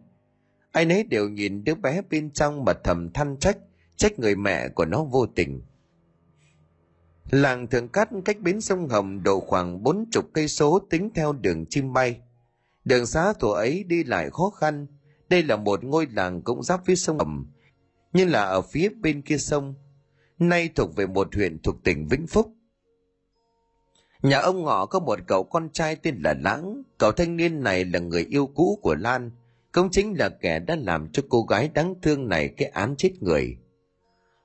Ai nấy đều nhìn đứa bé bên trong mà thầm than trách trách người mẹ của nó vô tình làng thượng cát cách bến sông hồng độ khoảng bốn chục cây số tính theo đường chim bay. Đường xá thuở ấy đi lại khó khăn. Đây là một ngôi làng cũng giáp với sông hồng, nhưng là ở phía bên kia sông, nay thuộc về một huyện thuộc tỉnh vĩnh phúc. Nhà ông ngọ có một cậu con trai tên là lãng. Cậu thanh niên này là người yêu cũ của lan, cũng chính là kẻ đã làm cho cô gái đáng thương này cái án chết người.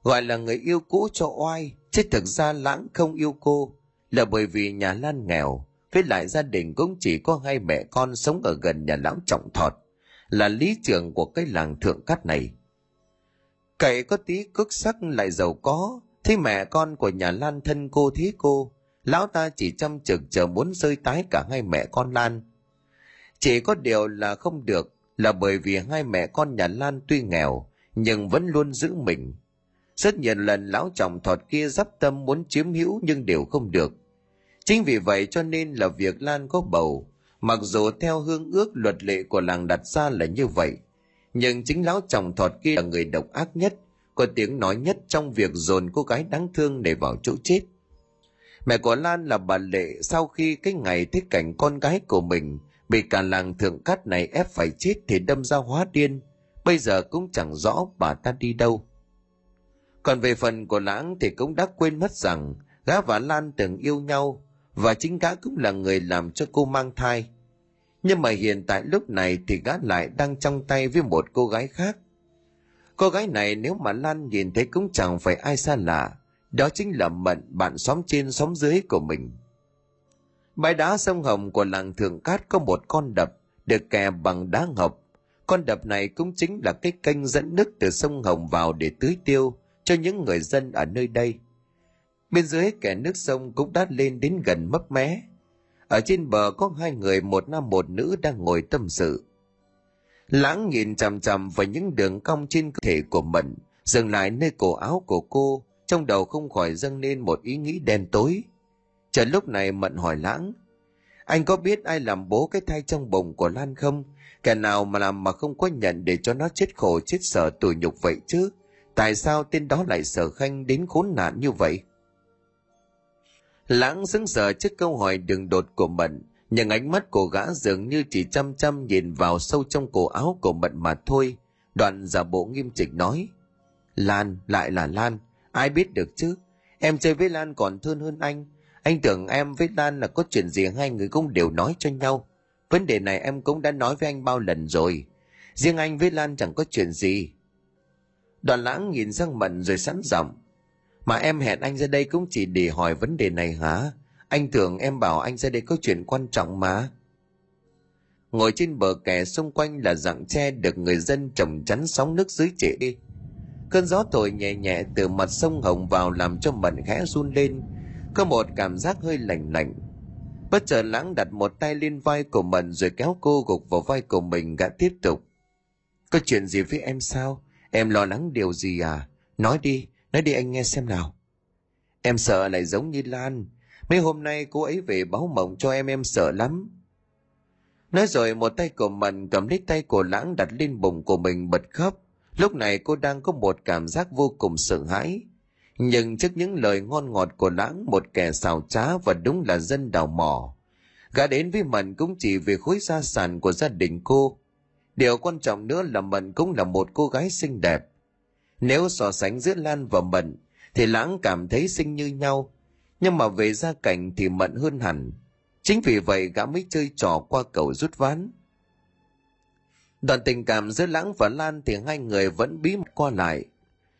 Gọi là người yêu cũ cho oai chứ thực ra lãng không yêu cô, là bởi vì nhà lan nghèo, với lại gia đình cũng chỉ có hai mẹ con sống ở gần nhà lão trọng thọt, là lý trưởng của cái làng thượng cát này cậy có tí cước sắc lại giàu có, thế mẹ con của nhà lan thân cô thế cô, lão ta chỉ chăm trực chờ muốn rơi tái cả hai mẹ con lan Chỉ có điều là không được, là bởi vì hai mẹ con nhà Lan tuy nghèo, nhưng vẫn luôn giữ mình. Rất nhiều lần lão chồng thọt kia dắp tâm muốn chiếm hữu nhưng đều không được. Chính vì vậy cho nên là việc Lan có bầu, mặc dù theo hương ước luật lệ của làng đặt ra là như vậy, nhưng chính lão chồng thọt kia là người độc ác nhất, có tiếng nói nhất trong việc dồn cô gái đáng thương để vào chỗ chết. Mẹ của Lan là bà Lệ sau khi cái ngày thấy cảnh con gái của mình bị cả làng thượng cát này ép phải chết thì đâm ra hóa điên, bây giờ cũng chẳng rõ bà ta đi đâu. Còn về phần của lãng thì cũng đã quên mất rằng gã và Lan từng yêu nhau và chính gã cũng là người làm cho cô mang thai. Nhưng mà hiện tại lúc này thì gã lại đang trong tay với một cô gái khác. Cô gái này nếu mà Lan nhìn thấy cũng chẳng phải ai xa lạ, đó chính là Mận, bạn xóm trên xóm dưới của mình. Bãi đá sông Hồng của làng Thượng Cát có một con đập được kè bằng đá ngọc. Con đập này cũng chính là cái kênh dẫn nước từ sông Hồng vào để tưới tiêu cho những người dân ở nơi đây. Bên dưới kẻ nước sông cũng đã lên đến gần mấp mé. Ở trên bờ có hai người một nam một nữ đang ngồi tâm sự. Lãng nhìn chằm chằm vào những đường cong trên cơ thể của Mận, dừng lại nơi cổ áo của cô, trong đầu không khỏi dâng lên một ý nghĩ đen tối. Chờ lúc này Mận hỏi Lãng, anh có biết ai làm bố cái thai trong bụng của Lan không? Kẻ nào mà làm mà không có nhận để cho nó chết khổ chết sở tủi nhục vậy chứ? Tại sao tên đó lại sở khanh đến khốn nạn như vậy? Lãng sững sờ trước câu hỏi đường đột của Mận, nhưng ánh mắt của gã dường như chỉ chăm chăm nhìn vào sâu trong cổ áo của Mận mà thôi. Đoạn giả bộ nghiêm chỉnh nói, Lan, lại là Lan, ai biết được chứ? Em chơi với Lan còn thương hơn anh. Anh tưởng em với Lan là có chuyện gì hai người cũng đều nói cho nhau. Vấn đề này em cũng đã nói với anh bao lần rồi. Riêng anh với Lan chẳng có chuyện gì. Đoàn lãng nhìn sang Mận rồi sẵn giọng. Mà em hẹn anh ra đây cũng chỉ để hỏi vấn đề này hả? Anh tưởng em bảo anh ra đây có chuyện quan trọng mà. Ngồi trên bờ kè xung quanh là dạng tre được người dân trồng chắn sóng nước dưới trễ đi. Cơn gió thổi nhẹ nhẹ từ mặt sông Hồng vào làm cho mận khẽ run lên. Có một cảm giác hơi lạnh lạnh. Bất chợt lãng đặt một tay lên vai của mận rồi kéo cô gục vào vai của mình gã tiếp tục. Có chuyện gì với em sao? Em lo lắng điều gì à? Nói đi, nói đi anh nghe xem nào. Em sợ lại giống như Lan. Mấy hôm nay cô ấy về báo mộng cho em em sợ lắm. Nói rồi một tay của mình cầm lấy tay của lãng đặt lên bụng của mình bật khóc. Lúc này cô đang có một cảm giác vô cùng sợ hãi. Nhưng trước những lời ngon ngọt của lãng một kẻ xào trá và đúng là dân đào mỏ. Gã đến với mình cũng chỉ vì khối gia sản của gia đình cô. Điều quan trọng nữa là Mận cũng là một cô gái xinh đẹp. Nếu so sánh giữa Lan và Mận, thì Lãng cảm thấy xinh như nhau. Nhưng mà về gia cảnh thì Mận hơn hẳn. Chính vì vậy gã mới chơi trò qua cầu rút ván. Đoàn tình cảm giữa Lãng và Lan thì hai người vẫn bí mật qua lại.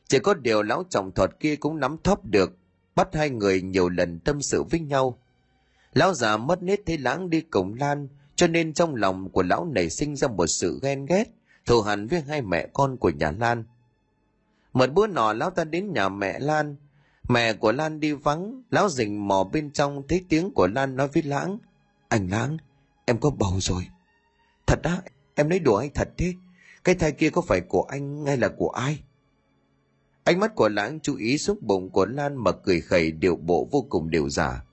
Chỉ có điều lão chồng thuật kia cũng nắm thóp được, bắt hai người nhiều lần tâm sự với nhau. Lão già mất nết thấy Lãng đi cùng Lan, cho nên trong lòng của lão nảy sinh ra một sự ghen ghét, thù hằn với hai mẹ con của nhà Lan. Một bữa nọ lão ta đến nhà mẹ Lan, mẹ của Lan đi vắng, lão rình mò bên trong thấy tiếng của Lan nói với Lãng. Anh Lãng, em có bầu rồi. Thật á, em nói đùa anh thật thế. Cái thai kia có phải của anh hay là của ai? Ánh mắt của Lãng chú ý xuống bụng của Lan mà cười khẩy điệu bộ vô cùng đều giả.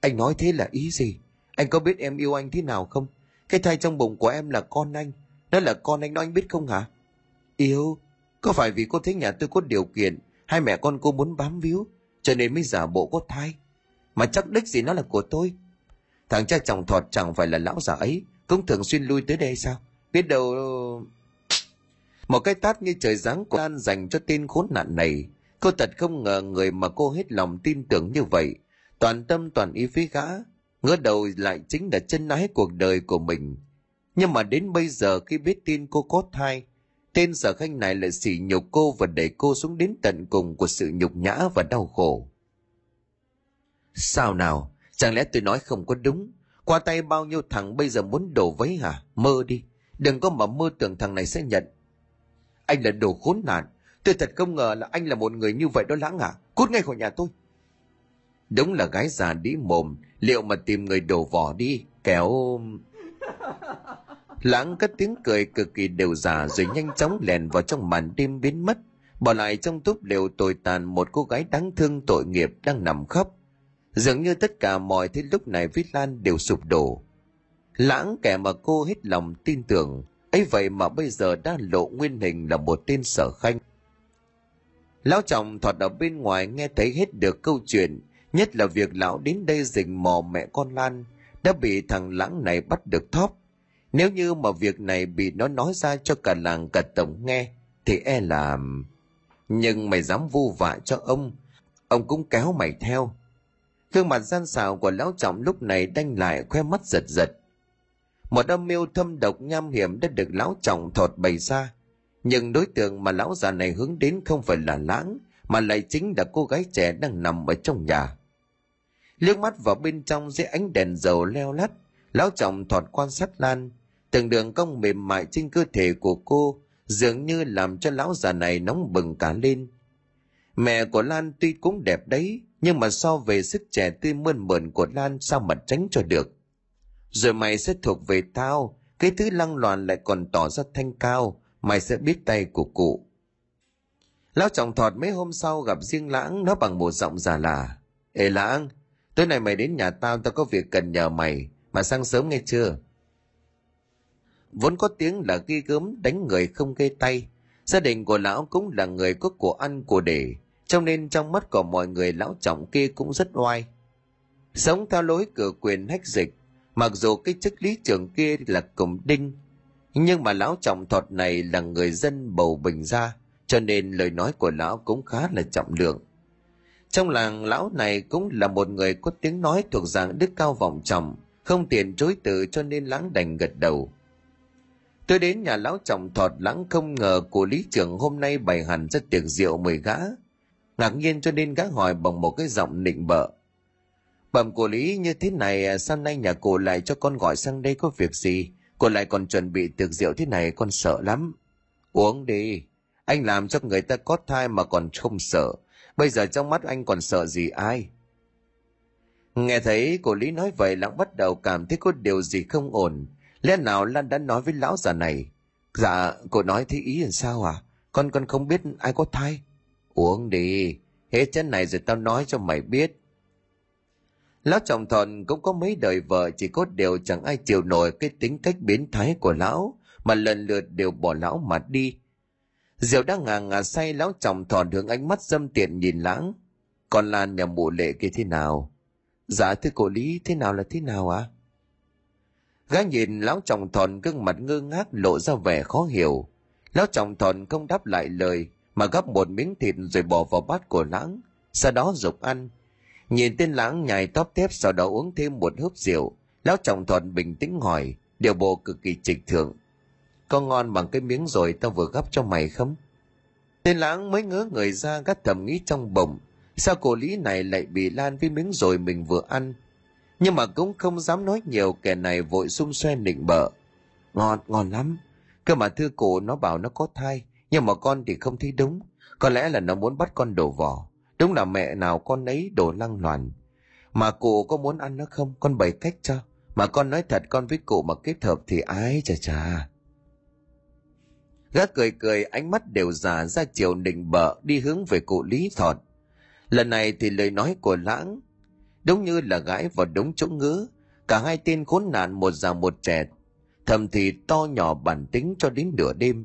Anh nói thế là ý gì? Anh có biết em yêu anh thế nào không? Cái thai trong bụng của em là con anh. Nó là con anh đó anh biết không hả? Yêu? Có phải vì cô thấy nhà tôi có điều kiện, hai mẹ con cô muốn bám víu, cho nên mới giả bộ có thai? Mà chắc đích gì nó là của tôi? Thằng cha chồng thọt chẳng phải là lão già ấy, cũng thường xuyên lui tới đây sao? Biết đâu... Một cái tát như trời giáng của An dành cho tên khốn nạn này. Cô thật không ngờ người mà cô hết lòng tin tưởng như vậy. Toàn tâm toàn ý phía gã, ngỡ đầu lại chính là chân ái cuộc đời của mình. Nhưng mà đến bây giờ khi biết tin cô có thai, tên sở khanh này lại sỉ nhục cô và đẩy cô xuống đến tận cùng của sự nhục nhã và đau khổ. Sao nào? Chẳng lẽ tôi nói không có đúng? Qua tay bao nhiêu thằng bây giờ muốn đổ vấy hả? Mơ đi. Đừng có mà mơ tưởng thằng này sẽ nhận. Anh là đồ khốn nạn. Tôi thật không ngờ là anh là một người như vậy đó lãng à. Cút ngay khỏi nhà tôi. Đúng là gái già đĩ mồm, liệu mà tìm người đổ vỏ đi, kéo... lãng cất tiếng cười cực kỳ đều giả rồi nhanh chóng lèn vào trong màn đêm biến mất. Bỏ lại trong túp lều tồi tàn một cô gái đáng thương tội nghiệp đang nằm khóc. Dường như tất cả mọi thứ lúc này với lan đều sụp đổ. Lãng kẻ mà cô hết lòng tin tưởng ấy vậy mà bây giờ đã lộ nguyên hình là một tên sở khanh. Lão chồng thọt ở bên ngoài nghe thấy hết được câu chuyện nhất là việc lão đến đây rình mò mẹ con lan, đã bị thằng lãng này bắt được thóp. Nếu như mà việc này bị nó nói ra cho cả làng cả tổng nghe, thì e là, nhưng mày dám vu vạ cho ông ông cũng kéo mày theo. Gương mặt gian xào của lão trọng lúc này đanh lại khoe mắt giật giật. Một âm mưu thâm độc nham hiểm đã được lão trọng thọt bày ra. Nhưng đối tượng mà lão già này hướng đến không phải là lãng, mà lại chính là cô gái trẻ đang nằm ở trong nhà liếc mắt vào bên trong dưới ánh đèn dầu leo lắt, lão trọng thọt quan sát lan. Từng đường cong mềm mại trên cơ thể của cô dường như làm cho lão già này nóng bừng cả lên. Mẹ của lan tuy cũng đẹp đấy, nhưng mà so về sức trẻ tươi mơn mởn của lan sao mà tránh cho được. Rồi mày sẽ thuộc về tao, cái thứ lăng loàn lại còn tỏ ra thanh cao, mày sẽ biết tay của cụ. Lão trọng thọt mấy hôm sau gặp riêng lãng, nó bằng một giọng già lạ. Ê lãng tối nay mày đến nhà tao tao có việc cần nhờ mày. Mà sang sớm nghe chưa? Vốn có tiếng là ghi gớm, đánh người không gây tay. Gia đình của lão cũng là người có của ăn, của để. Cho nên trong mắt của mọi người, lão trọng kia cũng rất oai. Sống theo lối cửa quyền hách dịch, mặc dù cái chức lý trưởng kia là cùng đinh, nhưng mà lão trọng thọt này là người dân bầu bình ra cho nên lời nói của lão cũng khá là trọng lượng trong làng lão này cũng là một người có tiếng nói thuộc dạng đức cao vọng trọng, không tiện chối từ cho nên lãng đành gật đầu. Tôi đến nhà lão trọng thọt lãng không ngờ của lý trưởng hôm nay bày hẳn rất tiệc rượu mời gã. Ngạc nhiên cho nên gã hỏi bằng một cái giọng nịnh bợ. Bẩm của lý như thế này sáng sao nay nhà cô lại cho con gọi sang đây có việc gì? Cô lại còn chuẩn bị tiệc rượu thế này, con sợ lắm. Uống đi. Anh làm cho người ta có thai mà còn không sợ bây giờ trong mắt anh còn sợ gì ai? Nghe thấy cô lý nói vậy lãng bắt đầu cảm thấy có điều gì không ổn. Lẽ nào lan đã nói với lão già này? Dạ cô nói thế ý làm sao à? Con con không biết ai có thai. Uống đi, hết chân này rồi tao nói cho mày biết. Lão trọng thọn cũng có mấy đời vợ, chỉ có điều chẳng ai chịu nổi cái tính cách biến thái của lão, mà lần lượt đều bỏ lão mà đi diệu đang ngà ngà say lão chồng thò hướng ánh mắt dâm tiện nhìn lãng còn lan nhà mụ lệ kia thế nào? Dạ thưa cô lý, thế nào là thế nào ạ? À? gã nhìn lão chồng thòn gương mặt ngơ ngác lộ ra vẻ khó hiểu. Lão chồng thòn không đáp lại lời, mà gắp một miếng thịt rồi bỏ vào bát của lãng sau đó dục ăn. Nhìn tên lãng nhài tóp thép sau đó uống thêm một hớp rượu. Lão chồng thòn bình tĩnh hỏi điều bộ cực kỳ trịch thượng có ngon bằng cái miếng rồi tao vừa gắp cho mày không? Tên lãng mới ngớ người ra gắt thầm nghĩ trong bụng, sao cô lý này lại bị lan với miếng rồi mình vừa ăn? Nhưng mà cũng không dám nói nhiều, kẻ này vội xung xoe nịnh bợ. Ngon ngon lắm. Cơ mà thưa cổ nó bảo nó có thai, nhưng mà con thì không thấy đúng. Có lẽ là nó muốn bắt con đổ vỏ. Đúng là mẹ nào con ấy đổ lăng loàn. Mà cụ có muốn ăn nó không? Con bày cách cho. Mà con nói thật, con với cụ mà kết hợp thì ái chà chà gã cười cười, ánh mắt đều già ra chiều nịnh bợ, đi hướng về cụ lý thọt. Lần này thì lời nói của lãng đúng như là gãi vào đống chỗ ngứa cả hai tên khốn nạn, một già một trẻ, thầm thì to nhỏ bản tính cho đến nửa đêm.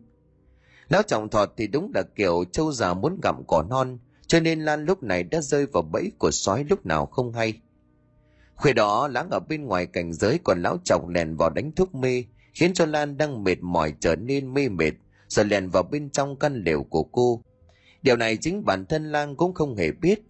Lão trọng thọt thì đúng là kiểu châu già muốn gặm cỏ non, cho nên lan lúc này đã rơi vào bẫy của sói lúc nào không hay. Khuya đó, lãng ở bên ngoài cảnh giới còn lão trọng lèn vào đánh thuốc mê, khiến cho lan đang mệt mỏi trở nên mê mệt rồi lèn vào bên trong căn lều của cô. Điều này chính bản thân lan cũng không hề biết.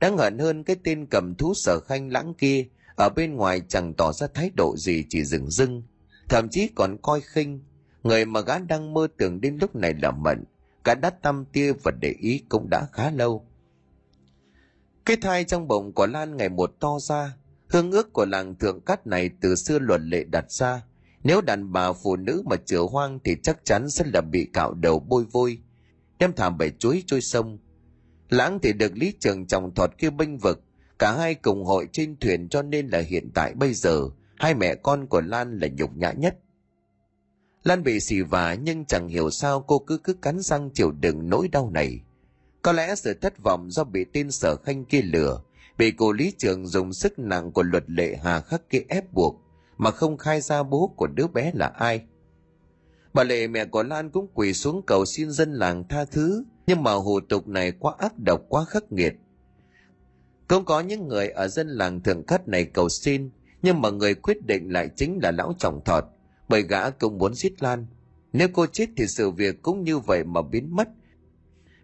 Đáng hận hơn cái tên cầm thú sở khanh lãng kia, ở bên ngoài chẳng tỏ ra thái độ gì chỉ dừng dưng thậm chí còn coi khinh. Người mà gã đang mơ tưởng đến lúc này là mận. Cả đã tâm tia và để ý cũng đã khá lâu. Cái thai trong bụng của lan ngày một to ra. Hương ước của làng thượng cát này từ xưa luật lệ đặt ra nếu đàn bà phụ nữ mà chữa hoang thì chắc chắn sẽ là bị cạo đầu bôi vôi, đem thảm bể chuối trôi sông. Lãng thì được lý trường chồng thọt kia bênh vực, cả hai cùng hội trên thuyền cho nên là hiện tại bây giờ hai mẹ con của lan là nhục nhã nhất. Lan bị xì vả nhưng chẳng hiểu sao cô cứ cứ cắn răng chịu đựng nỗi đau này. Có lẽ sự thất vọng do bị tin sở khanh kia lừa, bị cô lý trường dùng sức nặng của luật lệ hà khắc kia ép buộc mà không khai ra bố của đứa bé là ai. Bà lệ mẹ của lan cũng quỳ xuống cầu xin dân làng tha thứ, nhưng mà hủ tục này quá ác độc, quá khắc nghiệt. Cũng có những người ở dân làng thượng khất này cầu xin, nhưng mà người quyết định lại chính là lão trọng thọt, bởi gã cũng muốn giết lan. Nếu cô chết thì sự việc cũng như vậy mà biến mất.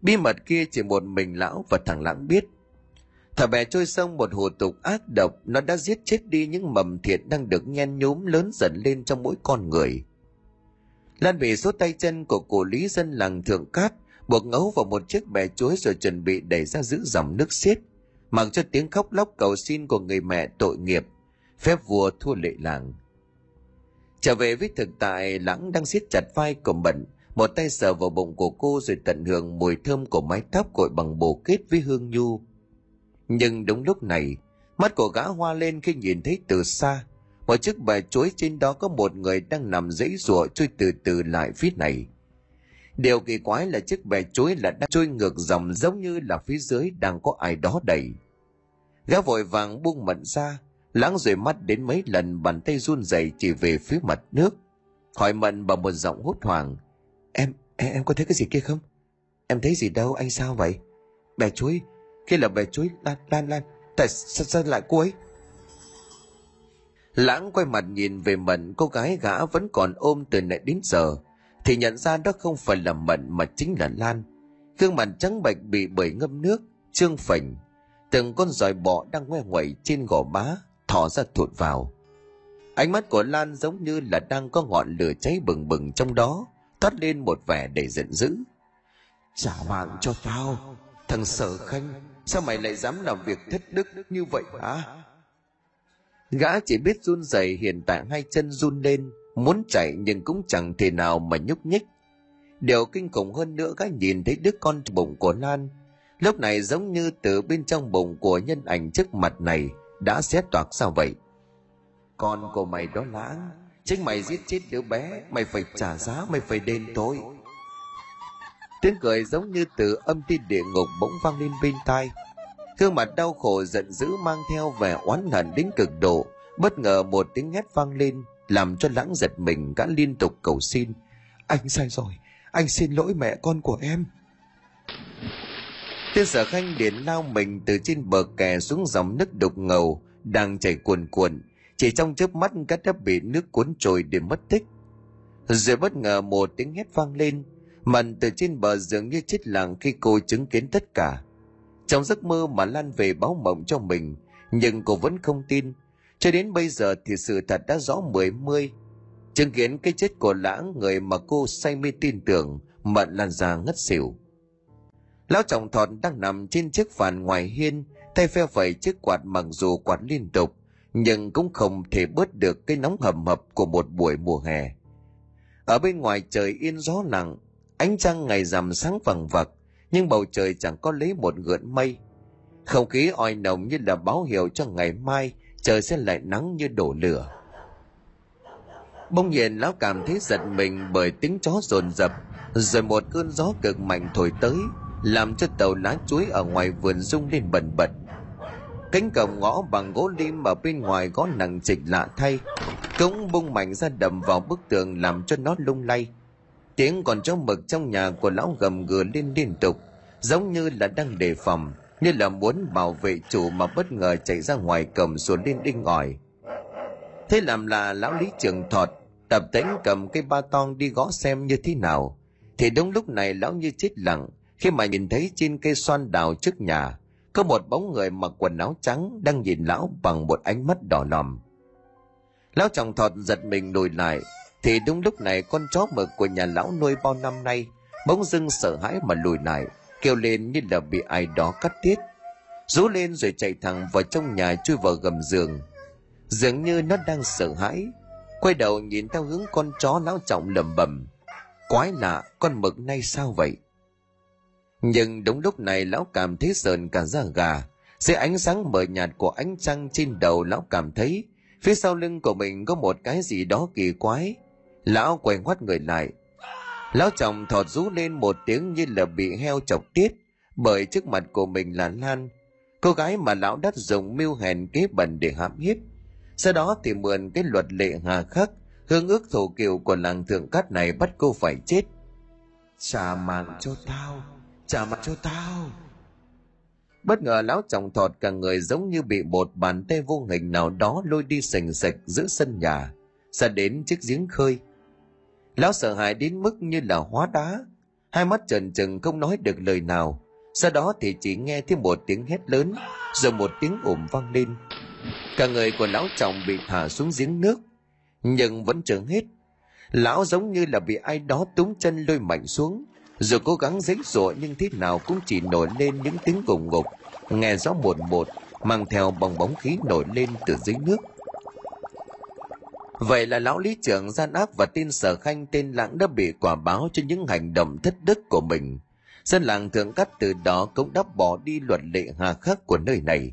Bí mật kia chỉ một mình lão và thằng lãng biết thả bè trôi sông một hủ tục ác độc, nó đã giết chết đi những mầm thiện đang được nhen nhúm lớn dần lên trong mỗi con người. Lan bị số tay chân của cụ lý dân làng thượng cát, buộc ngấu vào một chiếc bè chuối rồi chuẩn bị đẩy ra giữ dòng nước xiết mặc cho tiếng khóc lóc cầu xin của người mẹ tội nghiệp, phép vua thua lệ làng. Trở về với thực tại, lãng đang siết chặt vai của mận một tay sờ vào bụng của cô rồi tận hưởng mùi thơm của mái tóc cội bằng bồ kết với hương nhu nhưng đúng lúc này, mắt của gã hoa lên khi nhìn thấy từ xa. Một chiếc bè chuối trên đó có một người đang nằm dãy rụa trôi từ từ lại phía này. Điều kỳ quái là chiếc bè chuối là đang trôi ngược dòng giống như là phía dưới đang có ai đó đẩy. Gã vội vàng buông mận ra lãng rồi mắt đến mấy lần bàn tay run rẩy chỉ về phía mặt nước. Hỏi mận bằng một giọng hốt hoảng, em em em có thấy cái gì kia không? Em thấy gì đâu, anh sao vậy? Bè chuối kia là bè chuối lan lan lan. Tại sao, sao lại cô ấy? Lãng quay mặt nhìn về mận cô gái gã vẫn còn ôm từ nãy đến giờ. Thì nhận ra đó không phải là mận mà chính là lan. Gương mặt trắng bệch bị bởi ngâm nước trương phình. Từng con giòi bọ đang ngoe nguẩy trên gò má thò ra thụt vào. Ánh mắt của lan giống như là đang có ngọn lửa cháy bừng bừng trong đó toát lên một vẻ để giận dữ. Trả mạng cho tao thằng sở khanh sao mày lại dám làm việc thất đức như vậy hả? Gã chỉ biết run rẩy, hiện tại hai chân run lên, muốn chạy nhưng cũng chẳng thể nào mà nhúc nhích. Điều kinh khủng hơn nữa, gã nhìn thấy đứa con bụng của lan. Lúc này giống như từ bên trong bụng của nhân ảnh trước mặt này đã xé toạc sao vậy? Con của mày đó lãng, chính mày giết chết đứa bé, mày phải trả giá, mày phải đền tội tiếng cười giống như từ âm ti địa ngục bỗng vang lên bên tai. Gương mặt đau khổ giận dữ mang theo vẻ oán hận đến cực độ. Bất ngờ một tiếng hét vang lên, làm cho lãng giật mình gã liên tục cầu xin. Anh sai rồi, anh xin lỗi mẹ con của em. Tên sở khanh điện lao mình từ trên bờ kè xuống dòng nước đục ngầu, đang chảy cuồn cuộn. Chỉ trong chớp mắt, gã đã bị nước cuốn trôi để mất tích. Rồi bất ngờ một tiếng hét vang lên Mận từ trên bờ dường như chết lặng khi cô chứng kiến tất cả. Trong giấc mơ mà lan về báo mộng cho mình, nhưng cô vẫn không tin. Cho đến bây giờ thì sự thật đã rõ mười mươi. Chứng kiến cái chết của lãng người mà cô say mê tin tưởng, mận lan ra ngất xỉu. Lão trọng thọt đang nằm trên chiếc phàn ngoài hiên, tay phe phẩy chiếc quạt mặc dù quạt liên tục, nhưng cũng không thể bớt được cái nóng hầm hập của một buổi mùa hè. Ở bên ngoài trời yên gió nặng ánh trăng ngày rằm sáng vằng vặc, nhưng bầu trời chẳng có lấy một gợn mây. Không khí oi nồng như là báo hiệu cho ngày mai, trời sẽ lại nắng như đổ lửa. Bông nhiên lão cảm thấy giật mình bởi tiếng chó rồn rập rồi một cơn gió cực mạnh thổi tới, làm cho tàu lá chuối ở ngoài vườn rung lên bần bật. Cánh cổng ngõ bằng gỗ lim ở bên ngoài có nặng trịch lạ thay, cũng bung mạnh ra đầm vào bức tường làm cho nó lung lay tiếng còn chó mực trong nhà của lão gầm gừ lên liên tục, giống như là đang đề phòng, như là muốn bảo vệ chủ mà bất ngờ chạy ra ngoài cầm xuống lên đinh ngòi thế làm là lão lý trường thọt, tập tễnh cầm cây ba tong đi gõ xem như thế nào. Thì đúng lúc này lão như chết lặng, khi mà nhìn thấy trên cây xoan đào trước nhà, có một bóng người mặc quần áo trắng đang nhìn lão bằng một ánh mắt đỏ lòm. Lão chồng thọt giật mình lùi lại thì đúng lúc này con chó mực của nhà lão nuôi bao năm nay bỗng dưng sợ hãi mà lùi lại, kêu lên như là bị ai đó cắt tiết. Rú lên rồi chạy thẳng vào trong nhà chui vào gầm giường. Dường như nó đang sợ hãi, quay đầu nhìn theo hướng con chó lão trọng lầm bầm quái lạ, con mực nay sao vậy? Nhưng đúng lúc này lão cảm thấy sờn cả da gà, dưới ánh sáng mờ nhạt của ánh trăng trên đầu lão cảm thấy Phía sau lưng của mình có một cái gì đó kỳ quái. Lão quay ngoắt người lại. Lão chồng thọt rú lên một tiếng như là bị heo chọc tiết, bởi trước mặt của mình là Lan, cô gái mà lão đắt dùng mưu hèn kế bẩn để hãm hiếp. Sau đó thì mượn cái luật lệ hà khắc, hương ước thổ kiều của làng thượng cát này bắt cô phải chết. Trả mạng cho tao, trả mạng cho tao. Bất ngờ lão chồng thọt cả người giống như bị một bàn tay vô hình nào đó lôi đi sành sạch giữa sân nhà, ra đến chiếc giếng khơi. Lão sợ hãi đến mức như là hóa đá, hai mắt trần trừng không nói được lời nào. Sau đó thì chỉ nghe thêm một tiếng hét lớn, rồi một tiếng ồm vang lên. Cả người của lão chồng bị thả xuống giếng nước, nhưng vẫn chưa hết. Lão giống như là bị ai đó túm chân lôi mạnh xuống, rồi cố gắng dãy dụa nhưng thế nào cũng chỉ nổi lên những tiếng gùng gục, nghe gió một một, mang theo bong bóng khí nổi lên từ dưới nước. Vậy là lão lý trưởng gian ác và tin sở khanh tên lãng đã bị quả báo cho những hành động thất đức của mình. Dân làng thượng cắt từ đó cũng đã bỏ đi luật lệ hà khắc của nơi này.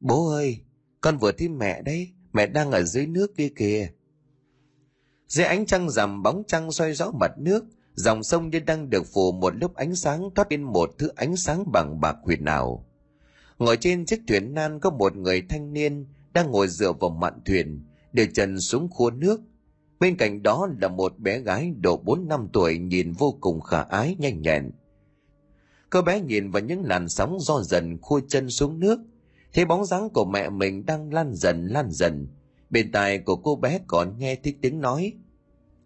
Bố ơi, con vừa thấy mẹ đấy, mẹ đang ở dưới nước kia kìa. Dưới ánh trăng rằm bóng trăng soi rõ mặt nước, dòng sông như đang được phủ một lớp ánh sáng thoát lên một thứ ánh sáng bằng bạc huyền ảo. Ngồi trên chiếc thuyền nan có một người thanh niên đang ngồi dựa vào mạn thuyền, để chân xuống khua nước. Bên cạnh đó là một bé gái độ 4 năm tuổi nhìn vô cùng khả ái nhanh nhẹn. Cô bé nhìn vào những làn sóng do dần khua chân xuống nước, thấy bóng dáng của mẹ mình đang lan dần lan dần. Bên tai của cô bé còn nghe thấy tiếng nói.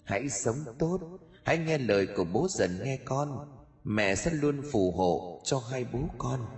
Hãy sống tốt, hãy nghe lời của bố dần nghe con. Mẹ sẽ luôn phù hộ cho hai bố con.